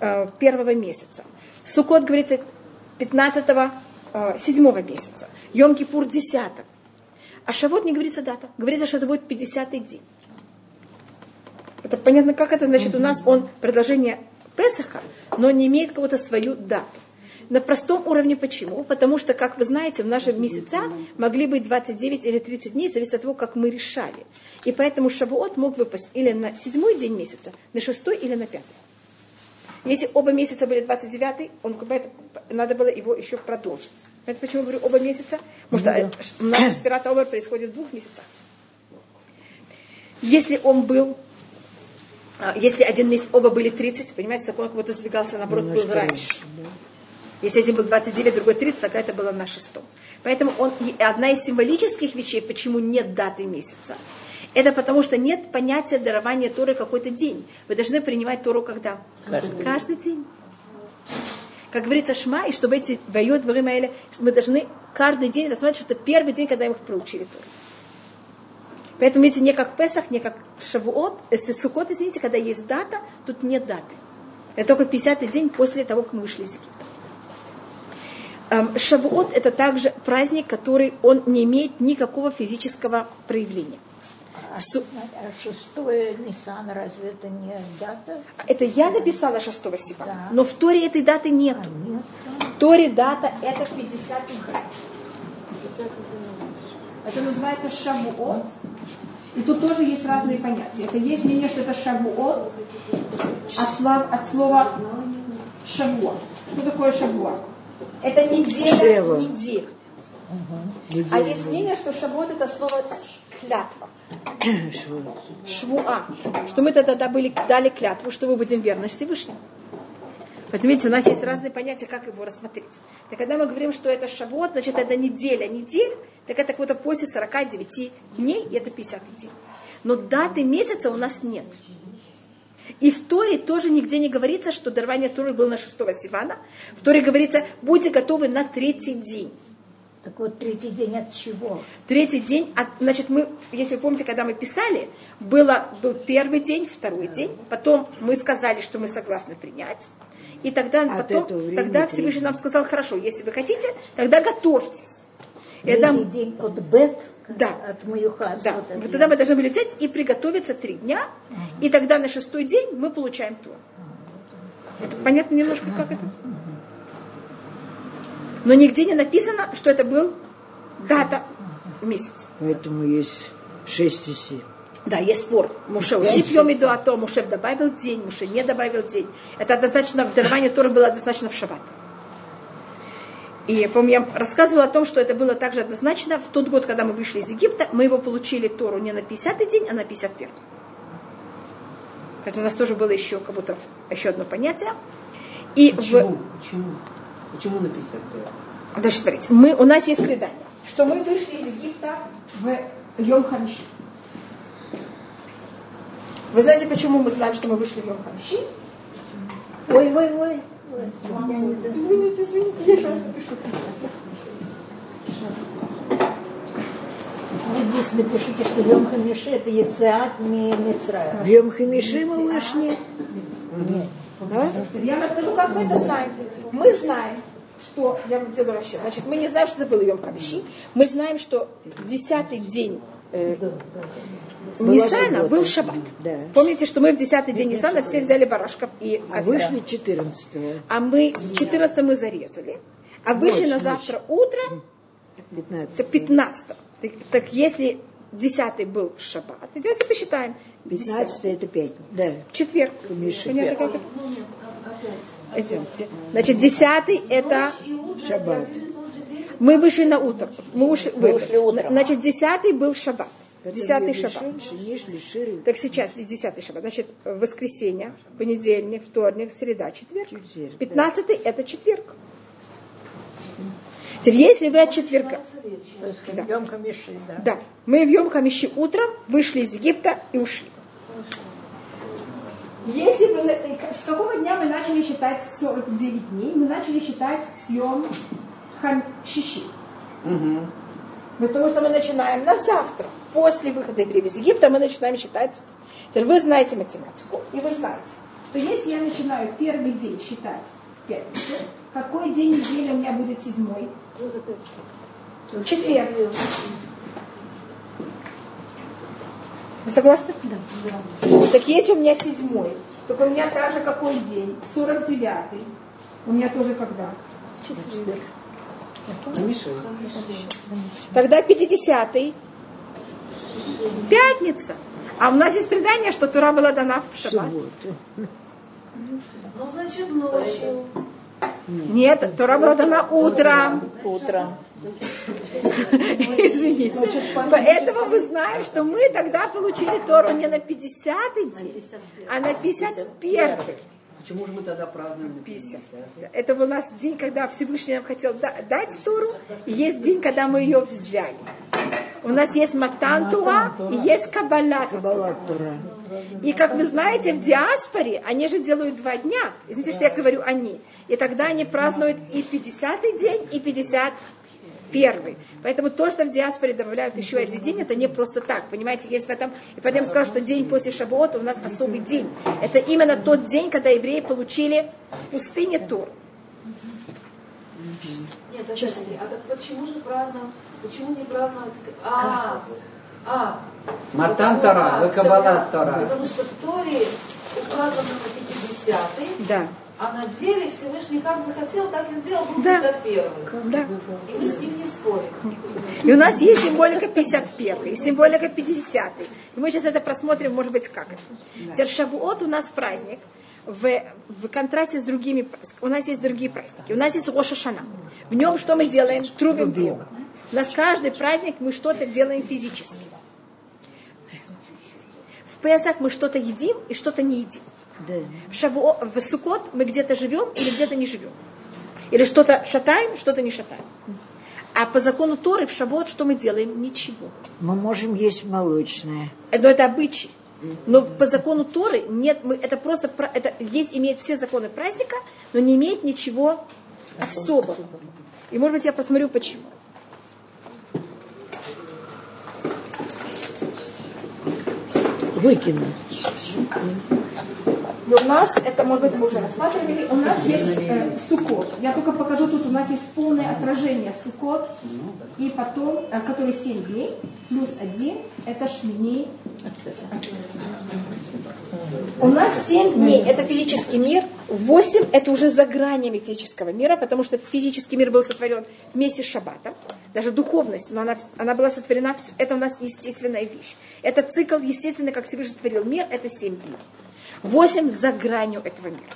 Speaker 1: э, первого месяца. Сукот говорится 15 э, седьмого месяца. Йом-Кипур 10 А Шавот не говорится дата. Говорится, что это будет 50-й день. Это понятно, как это значит, у нас он продолжение Песаха, но не имеет кого-то свою дату. На простом уровне почему? Потому что, как вы знаете, в наши месяца могли быть 29 или 30 дней, зависит от того, как мы решали. И поэтому Шавуот мог выпасть или на седьмой день месяца, на шестой или на пятый. Если оба месяца были 29, он, надо было его еще продолжить. Это почему я говорю оба месяца? Потому что у нас Сферат Омар происходит в двух месяцах. Если он был если один месяц, оба были 30, понимаете, закон как будто сдвигался, наоборот, был раньше. Если один был 29, другой 30, тогда это было на шестом. Поэтому он, и одна из символических вещей, почему нет даты месяца, это потому что нет понятия дарования Торы какой-то день. Вы должны принимать Тору когда?
Speaker 10: Каждый,
Speaker 1: Каждый день. Как говорится Шма, и чтобы эти время, мы должны каждый день рассматривать, что это первый день, когда мы их проучили Тору. Поэтому, видите, не как Песах, не как Шавуот, если Сукот, извините, когда есть дата, тут нет даты. Это только 50-й день после того, как мы вышли из Египта. Эм, Шавуот – это также праздник, который он не имеет никакого физического проявления.
Speaker 10: А, а шестое Нисан, разве это не дата?
Speaker 1: Это я написала 6 Сивана,
Speaker 10: Да.
Speaker 1: но в Торе этой даты нету.
Speaker 10: Нет.
Speaker 1: В Торе дата это 50 Это называется Шавуот. И тут тоже есть разные понятия. Это есть мнение, что это Шавуот от, слова, от слова Шавуот. Что такое Шавуот? Это неделя,
Speaker 3: Шева.
Speaker 1: неделя. А есть мнение, что Шавуот это слово клятва. Швуа. Что мы тогда были, дали клятву, что мы будем верны Всевышнему. Поэтому, видите, у нас есть разные понятия, как его рассмотреть. Так когда мы говорим, что это шавот, значит, это неделя, недель, так это какое-то после 49 дней, и это 50 дней. Но даты месяца у нас нет. И в Торе тоже нигде не говорится, что дарование Торы было на 6 Сивана. В Торе говорится, будьте готовы на третий день.
Speaker 10: Так вот, третий день от чего?
Speaker 1: Третий день, от- значит, мы, если вы помните, когда мы писали, было, был первый день, второй день, потом мы сказали, что мы согласны принять. И тогда,
Speaker 3: От
Speaker 1: потом, тогда Всевышний нам сказал, хорошо, если вы хотите, тогда готовьтесь. Тогда-
Speaker 10: день от Бет,
Speaker 1: Да.
Speaker 10: от Маюхас.
Speaker 1: да,
Speaker 10: вот
Speaker 1: тогда мы должны были взять и приготовиться три дня, и тогда на шестой день мы получаем то. Это понятно немножко, как это? Но нигде не написано, что это был дата месяца.
Speaker 3: Поэтому есть шесть и семь.
Speaker 1: Да, есть спор. Муше усип йом иду, а то Муше добавил день, Муше не добавил день. Это однозначно, дарование Торы было однозначно в шаббат. И помню, я рассказывала о том, что это было также однозначно в тот год, когда мы вышли из Египта, мы его получили Тору не на 50-й день, а на 51-й. Поэтому у нас тоже было еще как будто еще одно понятие. И в-
Speaker 2: Почему? Почему? Почему написать это?
Speaker 1: Дальше смотрите, мы, у нас есть предание, что мы вышли из Египта в Йом Хамиши. Вы знаете, почему мы знаем, что мы вышли в Йом Хамиши?
Speaker 10: Ой, ой, ой.
Speaker 1: Извините, извините, я сейчас напишу.
Speaker 10: Здесь напишите, что Йом Хамиши это Яциат не Мицрая.
Speaker 3: В Йом Хамиши мы вышли.
Speaker 10: Нет.
Speaker 1: Я расскажу, как мы это знаем. Мы знаем, что, я делаю расчет, значит, мы не знаем, что это был Йом Хамиши, мы знаем, что десятый день э, Ниссана был шаббат.
Speaker 3: Да.
Speaker 1: Помните, что мы в десятый день Ниссана все взяли барашков и
Speaker 3: А вышли 14
Speaker 1: А мы 14 мы зарезали. А вышли на завтра утро,
Speaker 3: 15
Speaker 1: это 15 так, так если 10 был шаббат, идете посчитаем.
Speaker 3: 15 это 5. Да.
Speaker 1: Четверг.
Speaker 3: Миша.
Speaker 1: Понятно, как это? Идемте. Значит, 10 это
Speaker 3: Шаббат.
Speaker 1: Мы вышли на утро. Мы ушли,
Speaker 10: Мы ушли утром.
Speaker 1: Значит, 10 был шаббат.
Speaker 3: Это
Speaker 1: 10
Speaker 3: были
Speaker 1: шаббат. Так сейчас 10 шаббат. Значит, воскресенье, понедельник, вторник, среда, четверг. 15 это четверг. Теперь, если вы от четверга,
Speaker 10: То есть
Speaker 1: Да.
Speaker 10: Йом Хамиши, да.
Speaker 1: да, мы в Йом Хамиши утром вышли из Египта и ушли. Если на- с какого дня мы начали считать 49 дней? Мы начали считать с Йом Хамиши. Потому что мы начинаем на завтра, после выхода евреев из Египта, мы начинаем считать. Теперь вы знаете математику, и вы знаете, что если я начинаю первый день считать пятницу, какой день недели у меня будет седьмой? Четверг. Вы согласны? Да. Так если у меня седьмой, только у меня также какой день? 49-й. У меня тоже когда?
Speaker 2: Миша,
Speaker 1: Тогда 50-й. Пятница. А у нас есть предание, что Тура была дана в шаббат.
Speaker 5: Ну, значит, ночью.
Speaker 1: Нет, Тура была дана утром.
Speaker 10: Утром.
Speaker 1: Извините. Поэтому мы знаем, что мы тогда получили Тору не на 50-й день, а на 51-й.
Speaker 2: Почему же мы тогда празднуем
Speaker 1: 50.
Speaker 2: 50?
Speaker 1: Это был у нас день, когда Всевышний нам хотел да- дать Тору, и есть день, когда мы ее взяли. У нас есть Матан Тура и есть Тура. И как вы знаете, в диаспоре они же делают два дня. Извините, что я говорю они. И тогда они празднуют и 50-й день, и 51-й. Поэтому то, что в диаспоре добавляют еще один день, это не просто так. Понимаете, есть в этом... И поэтому я сказала, что день после Шабота у нас особый день. Это именно тот день, когда евреи получили в пустыне Тур.
Speaker 5: Нет, подожди, а так почему же праздновать, почему не праздновать, а, а,
Speaker 2: Матан Тора, вы Каббала Тора.
Speaker 5: Потому что в Торе указано на 50-й,
Speaker 1: Да.
Speaker 5: А на деле Всевышний как захотел, так и сделал, был
Speaker 1: Да.
Speaker 5: 51-й.
Speaker 1: Да.
Speaker 5: И мы с ним не спорим.
Speaker 1: И у нас есть символика 51 и символика 50 И мы сейчас это просмотрим, может быть, как это. Теперь Шавуот у нас праздник. В, в контрасте с другими праздниками. У нас есть другие праздники. У нас есть Роша Шана. В нем что мы делаем? Трубим Бога. У нас каждый праздник мы что-то делаем физически. В Песах мы что-то едим и что-то не едим.
Speaker 3: Да.
Speaker 1: В, Шавуо, в Сукот мы где-то живем или где-то не живем. Или что-то шатаем, что-то не шатаем. А по закону Торы в Шавуот что мы делаем? Ничего.
Speaker 3: Мы можем есть молочное.
Speaker 1: Но это обычай. Но по закону Торы нет, мы, это просто, про- это есть, имеет все законы праздника, но не имеет ничего особого. И может быть я посмотрю почему.
Speaker 3: Выкину.
Speaker 1: Но у нас, это, может быть, мы уже рассматривали, у нас есть э, сукот. Я только покажу, тут у нас есть полное отражение сукот. И потом, э, который 7 дней, плюс 1, это шмини. У нас 7 дней, это физический мир, 8 это уже за гранями физического мира, потому что физический мир был сотворен вместе с шаббатом. Даже духовность, но она, она была сотворена, это у нас естественная вещь. Это цикл, естественно, как Всевышний сотворил мир, это 7 дней. Восемь за гранью этого мира.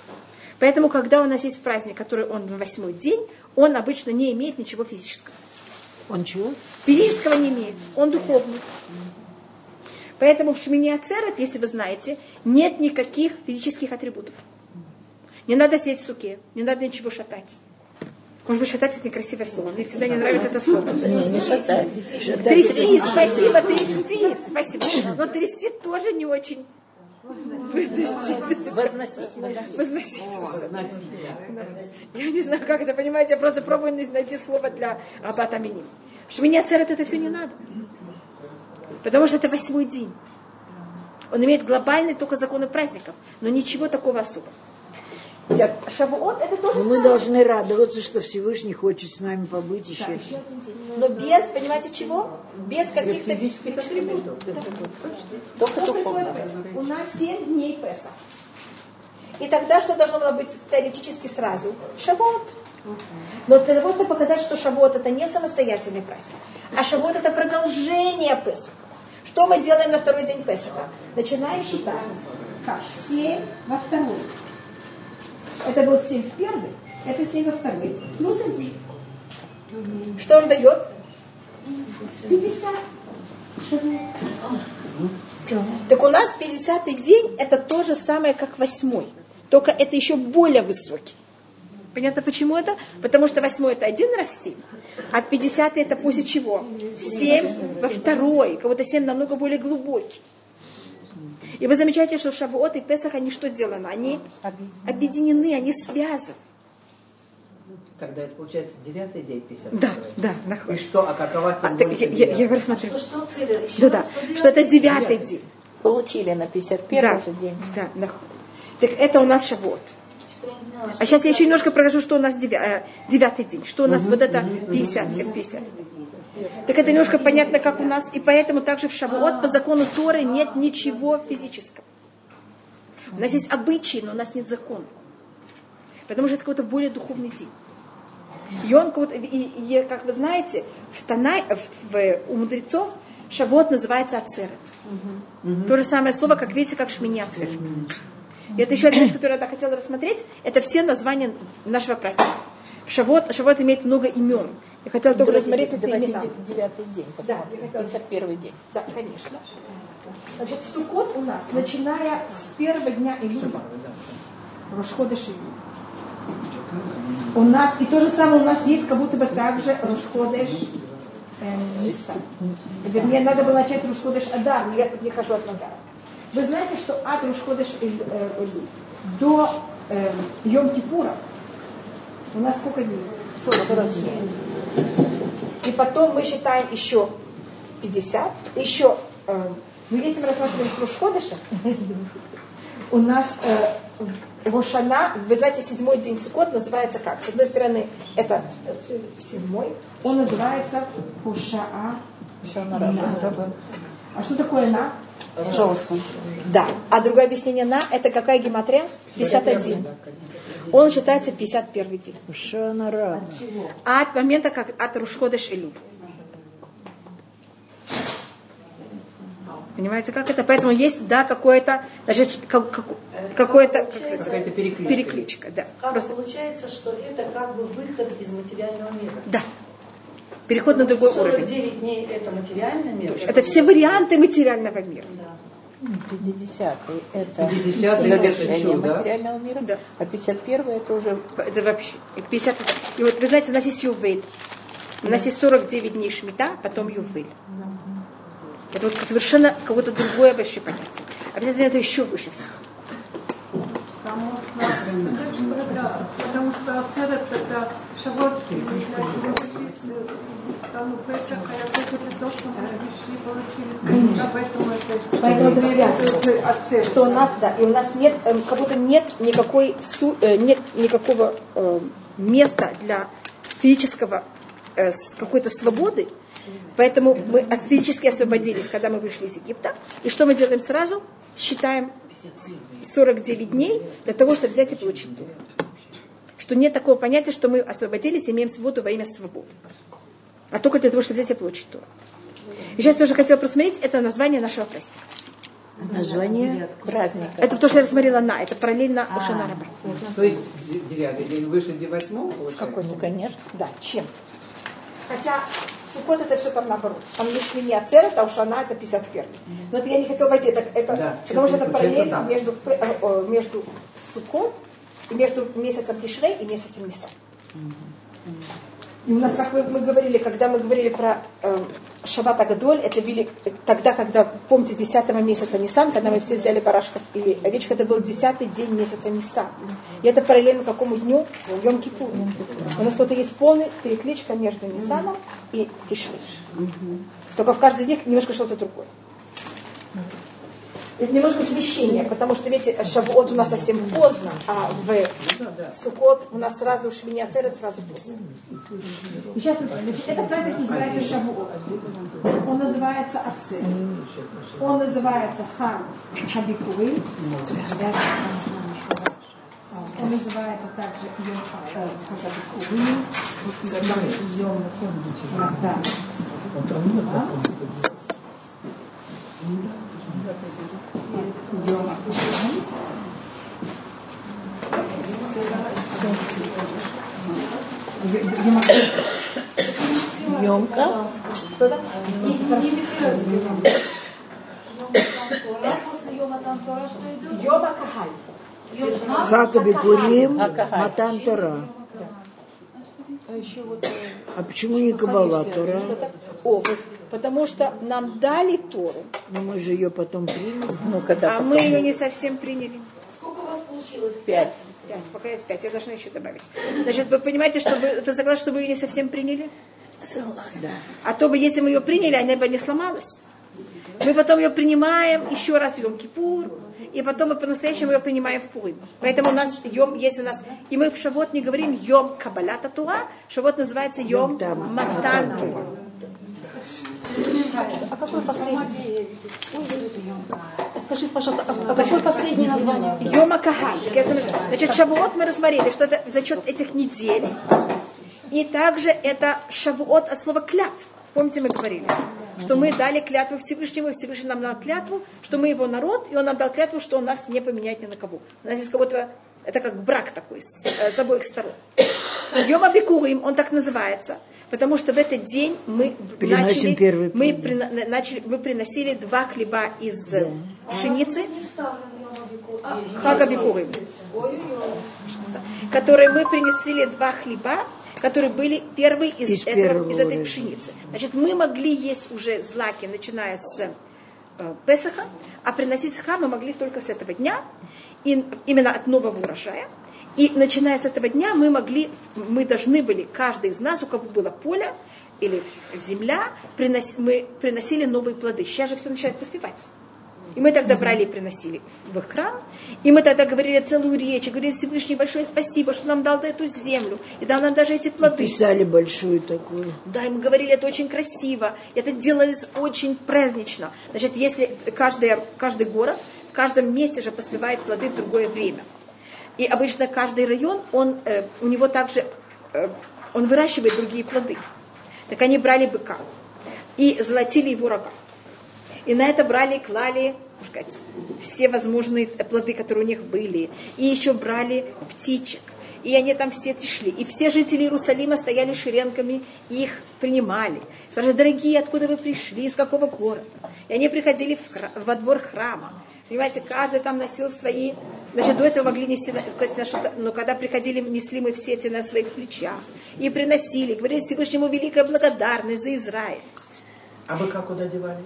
Speaker 1: Поэтому, когда у нас есть праздник, который он на восьмой день, он обычно не имеет ничего физического.
Speaker 3: Он чего?
Speaker 1: Физического не имеет, он духовный. Поэтому в Шмини Ацерет, если вы знаете, нет никаких физических атрибутов. Не надо сидеть в суке, не надо ничего шатать. Может быть, шатать это некрасивое слово. Мне всегда не нравится это слово.
Speaker 10: Не, не шатай.
Speaker 1: Трясти, спасибо, трясти, спасибо. Но трясти тоже не очень.
Speaker 10: Возносить.
Speaker 1: Возносить. Я не знаю, как это, понимаете, я просто пробую найти слово для Аббата Миним. Шмини Ацерет это все не надо. Потому что это восьмой день. Он имеет глобальный только законы праздников, но ничего такого особого. Шавуот это тоже
Speaker 3: мы
Speaker 1: самое.
Speaker 3: должны радоваться, что Всевышний хочет с нами побыть еще.
Speaker 1: Да, еще. Но без, понимаете, чего? Без каких-то
Speaker 8: физических атрибутов.
Speaker 10: Только
Speaker 1: Что
Speaker 10: духовно.
Speaker 1: У нас 7 дней Песа. И тогда что должно было быть теоретически сразу? Шавот. Но для того, чтобы показать, что Шавот это не самостоятельный праздник, а Шавот это продолжение Песаха. Что мы делаем на второй день Песаха? Начинаем считать. Как? 7 во второй. Это был 7 в первый, это 7 во второй. Плюс 1. Что он дает? 50. Шавот. Так у нас 50-й день это то же самое, как восьмой. Только это еще более высокий. Понятно, почему это? Потому что восьмой это один семь, а 50 это после чего? Семь во второй. Кого-то семь намного более глубокий. И вы замечаете, что Шавуот и Песах, они что сделаны? Они объединены, они связаны.
Speaker 8: Тогда это получается девятый день 50
Speaker 1: Да, да,
Speaker 2: И
Speaker 1: находится.
Speaker 2: что, а какова
Speaker 1: А, так,
Speaker 2: символика
Speaker 1: я, я, я рассмотрю.
Speaker 5: Что, что цель? Еще
Speaker 1: Да, да,
Speaker 5: раз, что
Speaker 1: что это
Speaker 5: девятый?
Speaker 1: день.
Speaker 10: Получили на 51
Speaker 1: Да,
Speaker 10: же день.
Speaker 1: да, находится. Так это у нас Шавуот. А сейчас я еще немножко покажу, что у нас девя- э, девятый день, что у нас вот это 50, как 50. Так это немножко понятно, как у нас, и поэтому также в Шавуот по закону Торы нет ничего физического. У нас есть обычаи, но у нас нет закона. Потому что это какой-то более духовный день. И он, и, и, как вы знаете, в Танай, в, в- у мудрецов Шавуот называется Ацерет. То же самое слово, как видите, как Шмини Ацерет. И это еще одна вещь, которую я так хотела рассмотреть. Это все названия нашего праздника. Шавот, Шавот имеет много имен. Я хотела только
Speaker 10: Давайте,
Speaker 1: рассмотреть эти
Speaker 10: давайте
Speaker 1: имена.
Speaker 10: де- девятый день
Speaker 1: Да,
Speaker 10: посмотрим.
Speaker 1: я хотела-
Speaker 10: 51 день.
Speaker 1: Да, конечно. Значит, в Суккот у нас, начиная с первого дня июля, Рошхода у нас, и то же самое у нас есть, как будто бы также Рошходеш Нисан. Вернее, надо было начать Рошходеш Адар, но я тут не хожу от Адара. Вы знаете, что от Рошходеш до э, Йом-Кипура у нас сколько дней? 47. И потом мы считаем еще 50, еще, э, ну если мы рассматриваем с Рошходыша, у нас э, Рошана, вы знаете, седьмой день Суккот называется как? С одной стороны, это э, седьмой, он называется Хушаа,
Speaker 6: А что такое на?
Speaker 8: Пожалуйста.
Speaker 1: Да. А другое объяснение на это какая гематрия? 51. Он считается 51 день.
Speaker 3: Шанара.
Speaker 1: А от момента, как от Рушходыш Илюль. Понимаете, как это? Поэтому есть, да, какое-то, даже как- как- какое-то, как сказать,
Speaker 2: Какая-то перекличка.
Speaker 1: перекличка, да.
Speaker 9: Как
Speaker 1: Просто,
Speaker 9: получается, что это как бы выход из материального мира.
Speaker 1: да. Переход на другой уровень.
Speaker 9: 49 дней это материальный мир.
Speaker 1: Это все варианты материального мира.
Speaker 10: 50-й это
Speaker 2: 50-й
Speaker 10: завершение
Speaker 2: это да?
Speaker 10: материального мира,
Speaker 1: Да.
Speaker 10: а 51-й это уже
Speaker 1: Это вообще 50. И вот вы знаете, у нас есть Ювель. У нас есть 49 дней Шмита, потом Ювель. Это вот совершенно какое-то другое вообще понятие. Обязательно это еще выше всего.
Speaker 6: Потому что, потому что ацерет это шавот, там у Песаха, я только то, что мы пришли, получили. Это
Speaker 1: Поэтому это связано. Что у нас, да, и у нас нет, эм, как будто нет никакой, су- э, нет никакого э, места для физического э, какой-то свободы, поэтому мы физически освободились, когда мы вышли из Египта. И что мы делаем сразу? Считаем 49 дней для того, чтобы взять и получить Тору. Что нет такого понятия, что мы освободились, имеем свободу во имя свободы. А только для того, чтобы взять и получить Тору. И сейчас я уже хотела просмотреть, это название нашего праздника.
Speaker 3: Название?
Speaker 10: праздника.
Speaker 1: Это то, что я рассмотрела на, это параллельно
Speaker 3: А.
Speaker 1: Ошана Раба.
Speaker 2: То есть де- девятый день выше де- восьмого получается?
Speaker 10: Какой, ну, конечно.
Speaker 1: Да, чем? Хотя Сукот это все там наоборот. Там есть не Ацерет, а Ушана это 51. Но это я не хотела войти, это, это,
Speaker 2: Да,
Speaker 1: потому что это
Speaker 2: это
Speaker 1: параллель
Speaker 2: так.
Speaker 1: между, э, между Сукот и между месяцем Тишрей и месяцем Нисан. И у нас, как мы, мы говорили, когда мы говорили про э, Шаббат Агадоль, это были тогда, когда, помните, 10 месяца Нисан, когда мы все взяли барашков или овечек, это был 10 день месяца Нисан. И это параллельно какому дню? Йом Кипур. У нас тут есть полная перекличка между Нисаном и Тишрей. Только в каждый из них немножко что-то другое. Это немножко смещение, потому что, видите, Шавуот у нас совсем поздно, а в Сукот у нас сразу Шмини Ацерет сразу поздно. Сейчас, значит, этот праздник называется Шавуот. Он называется Ацерет. Он называется Хан Хабикуи. Он называется также Йом Хабикуи. Йом Мatan. Йом Акушан. Йом Акушан.
Speaker 10: Емка.
Speaker 1: Что-то?
Speaker 5: Не имитируйте, пожалуйста. Йом Тора, после Йома Тантора что идет?
Speaker 1: Йом Акахаль.
Speaker 5: Йом Нах.
Speaker 3: Хака Бекурим,
Speaker 10: Акахаль.
Speaker 3: Матан Тора.
Speaker 5: А
Speaker 3: А почему не Кабала Тора?
Speaker 1: О, потому что нам дали Тору,
Speaker 3: Но мы же ее потом приняли.
Speaker 10: Ну, когда
Speaker 1: а мы ее не совсем приняли.
Speaker 5: Сколько у вас получилось?
Speaker 10: Пять.
Speaker 1: Пять, пока есть пять, я должна еще добавить. Значит, вы понимаете, что вы, вы согласны, что мы ее не совсем приняли?
Speaker 3: Да.
Speaker 1: А то бы, если мы ее приняли, она бы не сломалась. Мы потом ее принимаем еще раз в Йом Кипур, и потом мы по-настоящему ее принимаем в Пурим. Поэтому у нас Йом есть у нас, и мы в Шавот не говорим Йом Кабалята Туа, Шавот называется Йом Матан Туа.
Speaker 8: А какой последний? Скажи, пожалуйста, а а какое последнее название?
Speaker 1: Йома Кагаль. Значит, Шавуот мы рассмотрели, что это за счет этих недель. И также это Шавуот от слова клятв. Помните, мы говорили, что мы дали клятву Всевышнему, и Всевышний нам дал клятву, что мы его народ, и он нам дал клятву, что он нас не поменяет ни на кого. У нас есть кого-то, это как брак такой, с, э, с обоих сторон. Йома Бекурим, он так называется, потому что в этот день мы
Speaker 3: Приносим
Speaker 1: начали,
Speaker 3: первый
Speaker 1: мы, прино- начали, мы приносили два хлеба из э, пшеницы,
Speaker 5: ставлен Йома Бикур. А,
Speaker 1: которые мы принесли два хлеба, которые были первые из,
Speaker 3: Из
Speaker 1: этого- из этой пшеницы. Значит, мы могли есть уже злаки, начиная с э, Песаха, а приносить хам мы могли только с этого дня, и именно от нового урожая. И начиная с этого дня мы могли, мы должны были, каждый из нас, у кого было поле или земля, принос- мы приносили новые плоды. Сейчас же все начинает поспевать. И мы тогда брали и приносили в их храм. И мы тогда говорили целую речь, и говорили Всевышний большое спасибо, что нам дал эту землю, и дал нам даже эти плоды.
Speaker 3: Писали большую такую.
Speaker 1: Да, и мы говорили, это очень красиво. Это делалось очень празднично. Значит, если каждый, каждый город, в каждом месте же поспевает плоды в другое время. И обычно каждый район, он, э, у него также, э, он выращивает другие плоды. Так они брали быка и золотили его рога. И на это брали, клали сказать, все возможные плоды, которые у них были. И еще брали птичек. И они там все пришли. И все жители Иерусалима стояли шеренгами и их принимали. Спрашивали, дорогие, откуда вы пришли, из какого города? И они приходили в хра- во двор храма. Понимаете, каждый там носил свои... Значит, до этого могли нести, но когда приходили, несли мы все эти на своих плечах. И приносили, говорили Всевышнему великая благодарность за Израиль.
Speaker 11: А вы как куда девали?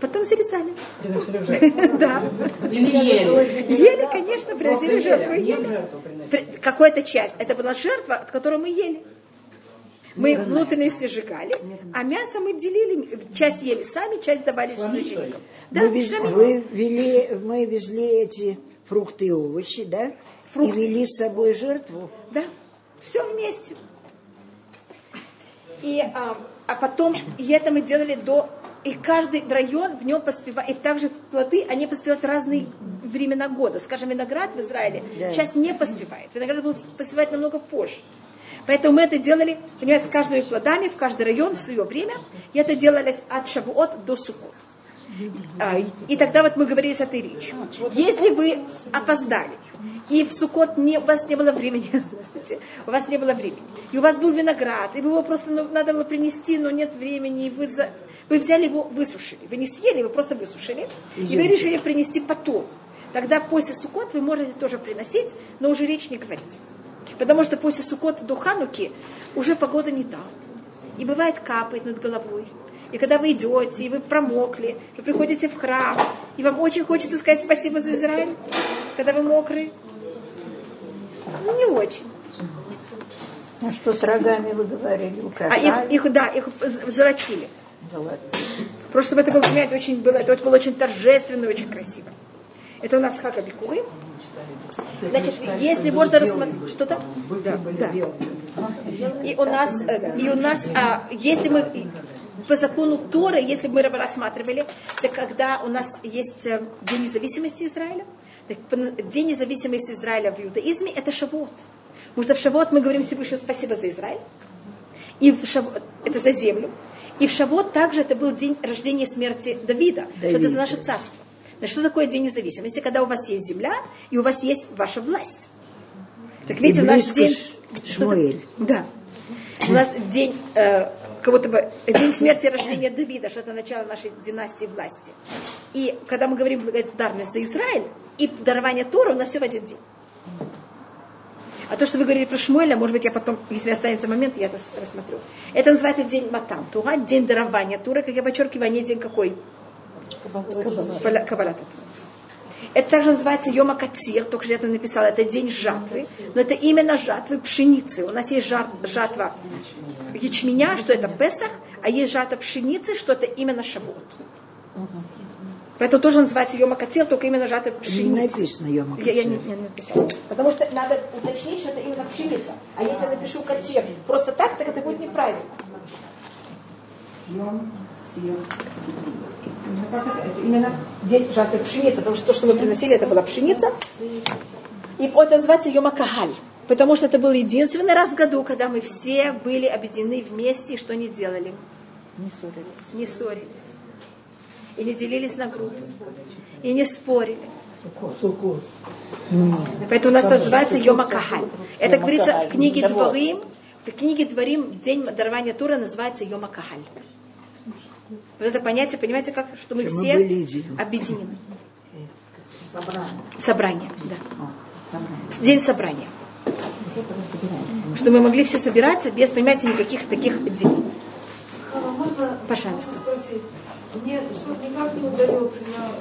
Speaker 1: Потом зарезали.
Speaker 11: Приносили в жертву?
Speaker 1: Да.
Speaker 11: Или ели?
Speaker 1: Ели, конечно, приносили
Speaker 11: в жертву
Speaker 1: Какая-то часть. Это была жертва, от которой мы ели. Мы внутренности сжигали, а мясо мы делили. Часть ели сами, часть давали священникам. Да,
Speaker 3: вы, вез- вы вели, мы везли эти фрукты и овощи, да? И вели с собой жертву.
Speaker 1: Да, все вместе. И, а, а потом, и это мы делали до... И каждый район в нем поспевает, и также плоды, они поспевают в разные времена года. Скажем, виноград в Израиле
Speaker 3: Да.
Speaker 1: сейчас не поспевает. Виноград будет поспевать намного позже. Поэтому мы это делали, понимаете, с каждыми плодами, в каждый район, в свое время. И это делалось от Шавуот до Суккот. А, И тогда вот мы говорили с этой речью. Если вы опоздали, и в Сукот не, у вас не было времени, здравствуйте, у вас не было времени, и у вас был виноград, и вы его просто ну, надо было принести, но нет времени, и вы, за- вы взяли его, высушили. Вы не съели, вы просто высушили, и вы решили принести потом. Тогда после Сукот вы можете тоже приносить, но уже речь не говорить. Потому что после Сукот до Хануки уже погода не та. И бывает капает над головой. И когда вы идете, и вы промокли, вы приходите в храм, и вам очень хочется сказать спасибо за Израиль, когда вы мокрые. Ну, не очень.
Speaker 10: А что с рогами вы говорили?
Speaker 1: А
Speaker 10: Украшали?
Speaker 1: их, их, да, их золотили.
Speaker 10: Золотые.
Speaker 1: Просто чтобы это было, понимаете, очень было, это было очень торжественно и очень красиво. Это у нас Хака Бикуры. Значит, если можно рассмотреть... Что-то? Да, да. И у нас, э, и у нас а, если мы по закону Торы, если бы мы рассматривали, так когда у нас есть э, День независимости Израиля, так День независимости Израиля в иудаизме это Шавот. Потому что в Шавот мы говорим Всевышнему спасибо за Израиль. И в Шавот, это за землю. И в Шавот также это был день рождения и смерти Давида. Что это за наше царство. Значит, что такое день независимости? Когда у вас есть земля и у вас есть ваша власть. Так видите, у нас день...
Speaker 3: Шмуэль.
Speaker 1: Да. У нас день, э, как будто бы день смерти и рождения Давида, что это начало нашей династии власти. И когда мы говорим благодарность за Израиль и дарование Тора, у нас все в один день. А то, что вы говорили про Шмуэля, может быть, я потом, если останется момент, я это рассмотрю. Это называется день Матам Тура, день дарования Тура, как я подчеркиваю, а не день какой? Каббала- Каббалата. Это также называется Йома Катир, только что я это написала, это день жатвы, но это именно жатвы пшеницы. У нас есть жат- жатва ячменя, что это Песах, а есть жатва пшеницы, что это именно Шавот. Поэтому тоже называется Йома Катир, только именно жатва
Speaker 3: Не
Speaker 1: пшеницы.
Speaker 3: написано Йома
Speaker 1: Я, я не,
Speaker 3: Катир.
Speaker 1: не написала. Потому что надо уточнить, что это именно пшеница. А если я напишу Катир просто так, так это будет неправильно. Как это? Это именно день жатвы пшеницы, потому что то, что мы приносили, это была пшеница. И это называется Йома Кагаль. Потому что это был единственный раз в году, когда мы все были объединены вместе, и что не делали?
Speaker 10: Не ссорились.
Speaker 1: Не ссорились. И не делились на группы. И не спорили. Поэтому у нас называется Йома Кагаль. Это
Speaker 10: Йома
Speaker 1: говорится в книге. Дворим. В книге Дворим день дарования Тура называется Йома Кагаль. Вот это понятие, понимаете, как, что мы
Speaker 3: Что
Speaker 1: все объединены. Собрание, да. День собрания. Что мы могли все собираться без, понимаете, никаких таких дней.
Speaker 5: Хава, можно
Speaker 1: Пожалуйста.
Speaker 5: спросить? Мне что никак не удается, я-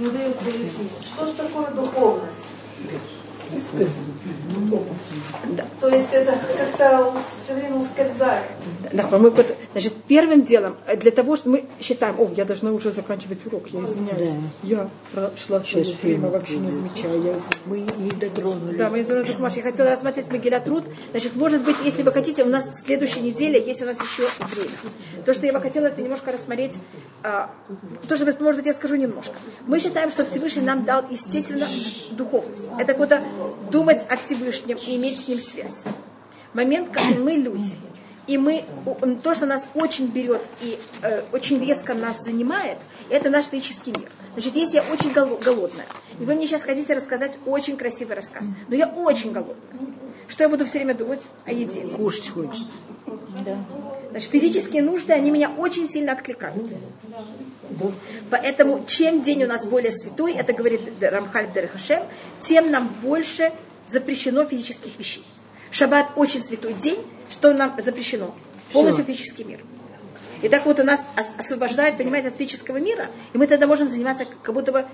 Speaker 5: не удается объяснить. Что же такое духовность? То есть это как-то все время ускользает.
Speaker 1: Да, мы вот, значит, первым делом, э, для того, что мы считаем, о, я должна уже заканчивать урок, я извиняюсь. Я прошла все
Speaker 3: Сейчас
Speaker 1: время, вообще не замечаю. Я.
Speaker 3: Мы не дотронулись.
Speaker 1: Да, мы из Маш, я хотела рассмотреть Мегиля Труд. Значит, может быть, если вы хотите, у нас в следующей неделе есть у нас еще время. То, что я бы хотела, это немножко рассмотреть, а, то, что, может быть, я скажу немножко. Мы считаем, что Всевышний нам дал, естественно, духовность. Это куда думать о Всевышнем и иметь с ним связь. Момент, когда мы люди, и мы, то, что нас очень берет и э, очень резко нас занимает, это наш физический мир. Значит, если я очень голо- голодная, и вы мне сейчас хотите рассказать очень красивый рассказ, но я очень голодная, что я буду все время думать о еде?
Speaker 3: Кушать хочется.
Speaker 1: Значит, физические нужды, они меня очень сильно откликают. Поэтому чем день у нас более святой, это говорит Рамхаль Дерехашем, тем нам больше запрещено физических вещей. Шаббат очень святой день, что нам запрещено? Полностью физический мир. И так вот у нас ос- освобождают, понимаете, от физического мира, и мы тогда можем заниматься, как будто бы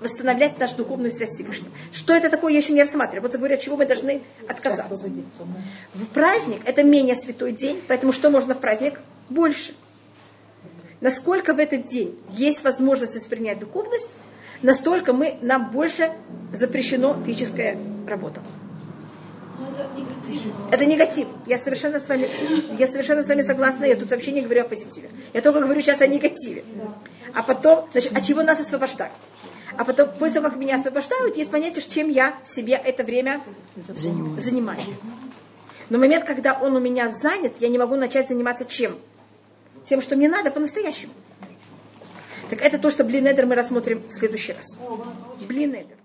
Speaker 1: восстановлять нашу духовную связь с Всевышним. Что это такое, я еще не рассматриваю. Вот говорю, от чего мы должны отказаться. В праздник это менее святой день, поэтому что можно в праздник? Больше. Насколько в этот день есть возможность воспринять духовность, настолько мы, нам больше запрещено физическая работа. Это негатив. Я совершенно с вами, я совершенно с вами согласна. Я тут вообще не говорю о позитиве. Я только говорю сейчас о негативе. А потом, значит, от чего нас освобождают? А потом, после того, как меня освобождают, есть понятие, чем я себе это время занимаю. Но момент, когда он у меня занят, я не могу начать заниматься чем? Тем, что мне надо по-настоящему. Так это то, что Блинедер мы рассмотрим в следующий раз. Блинедер.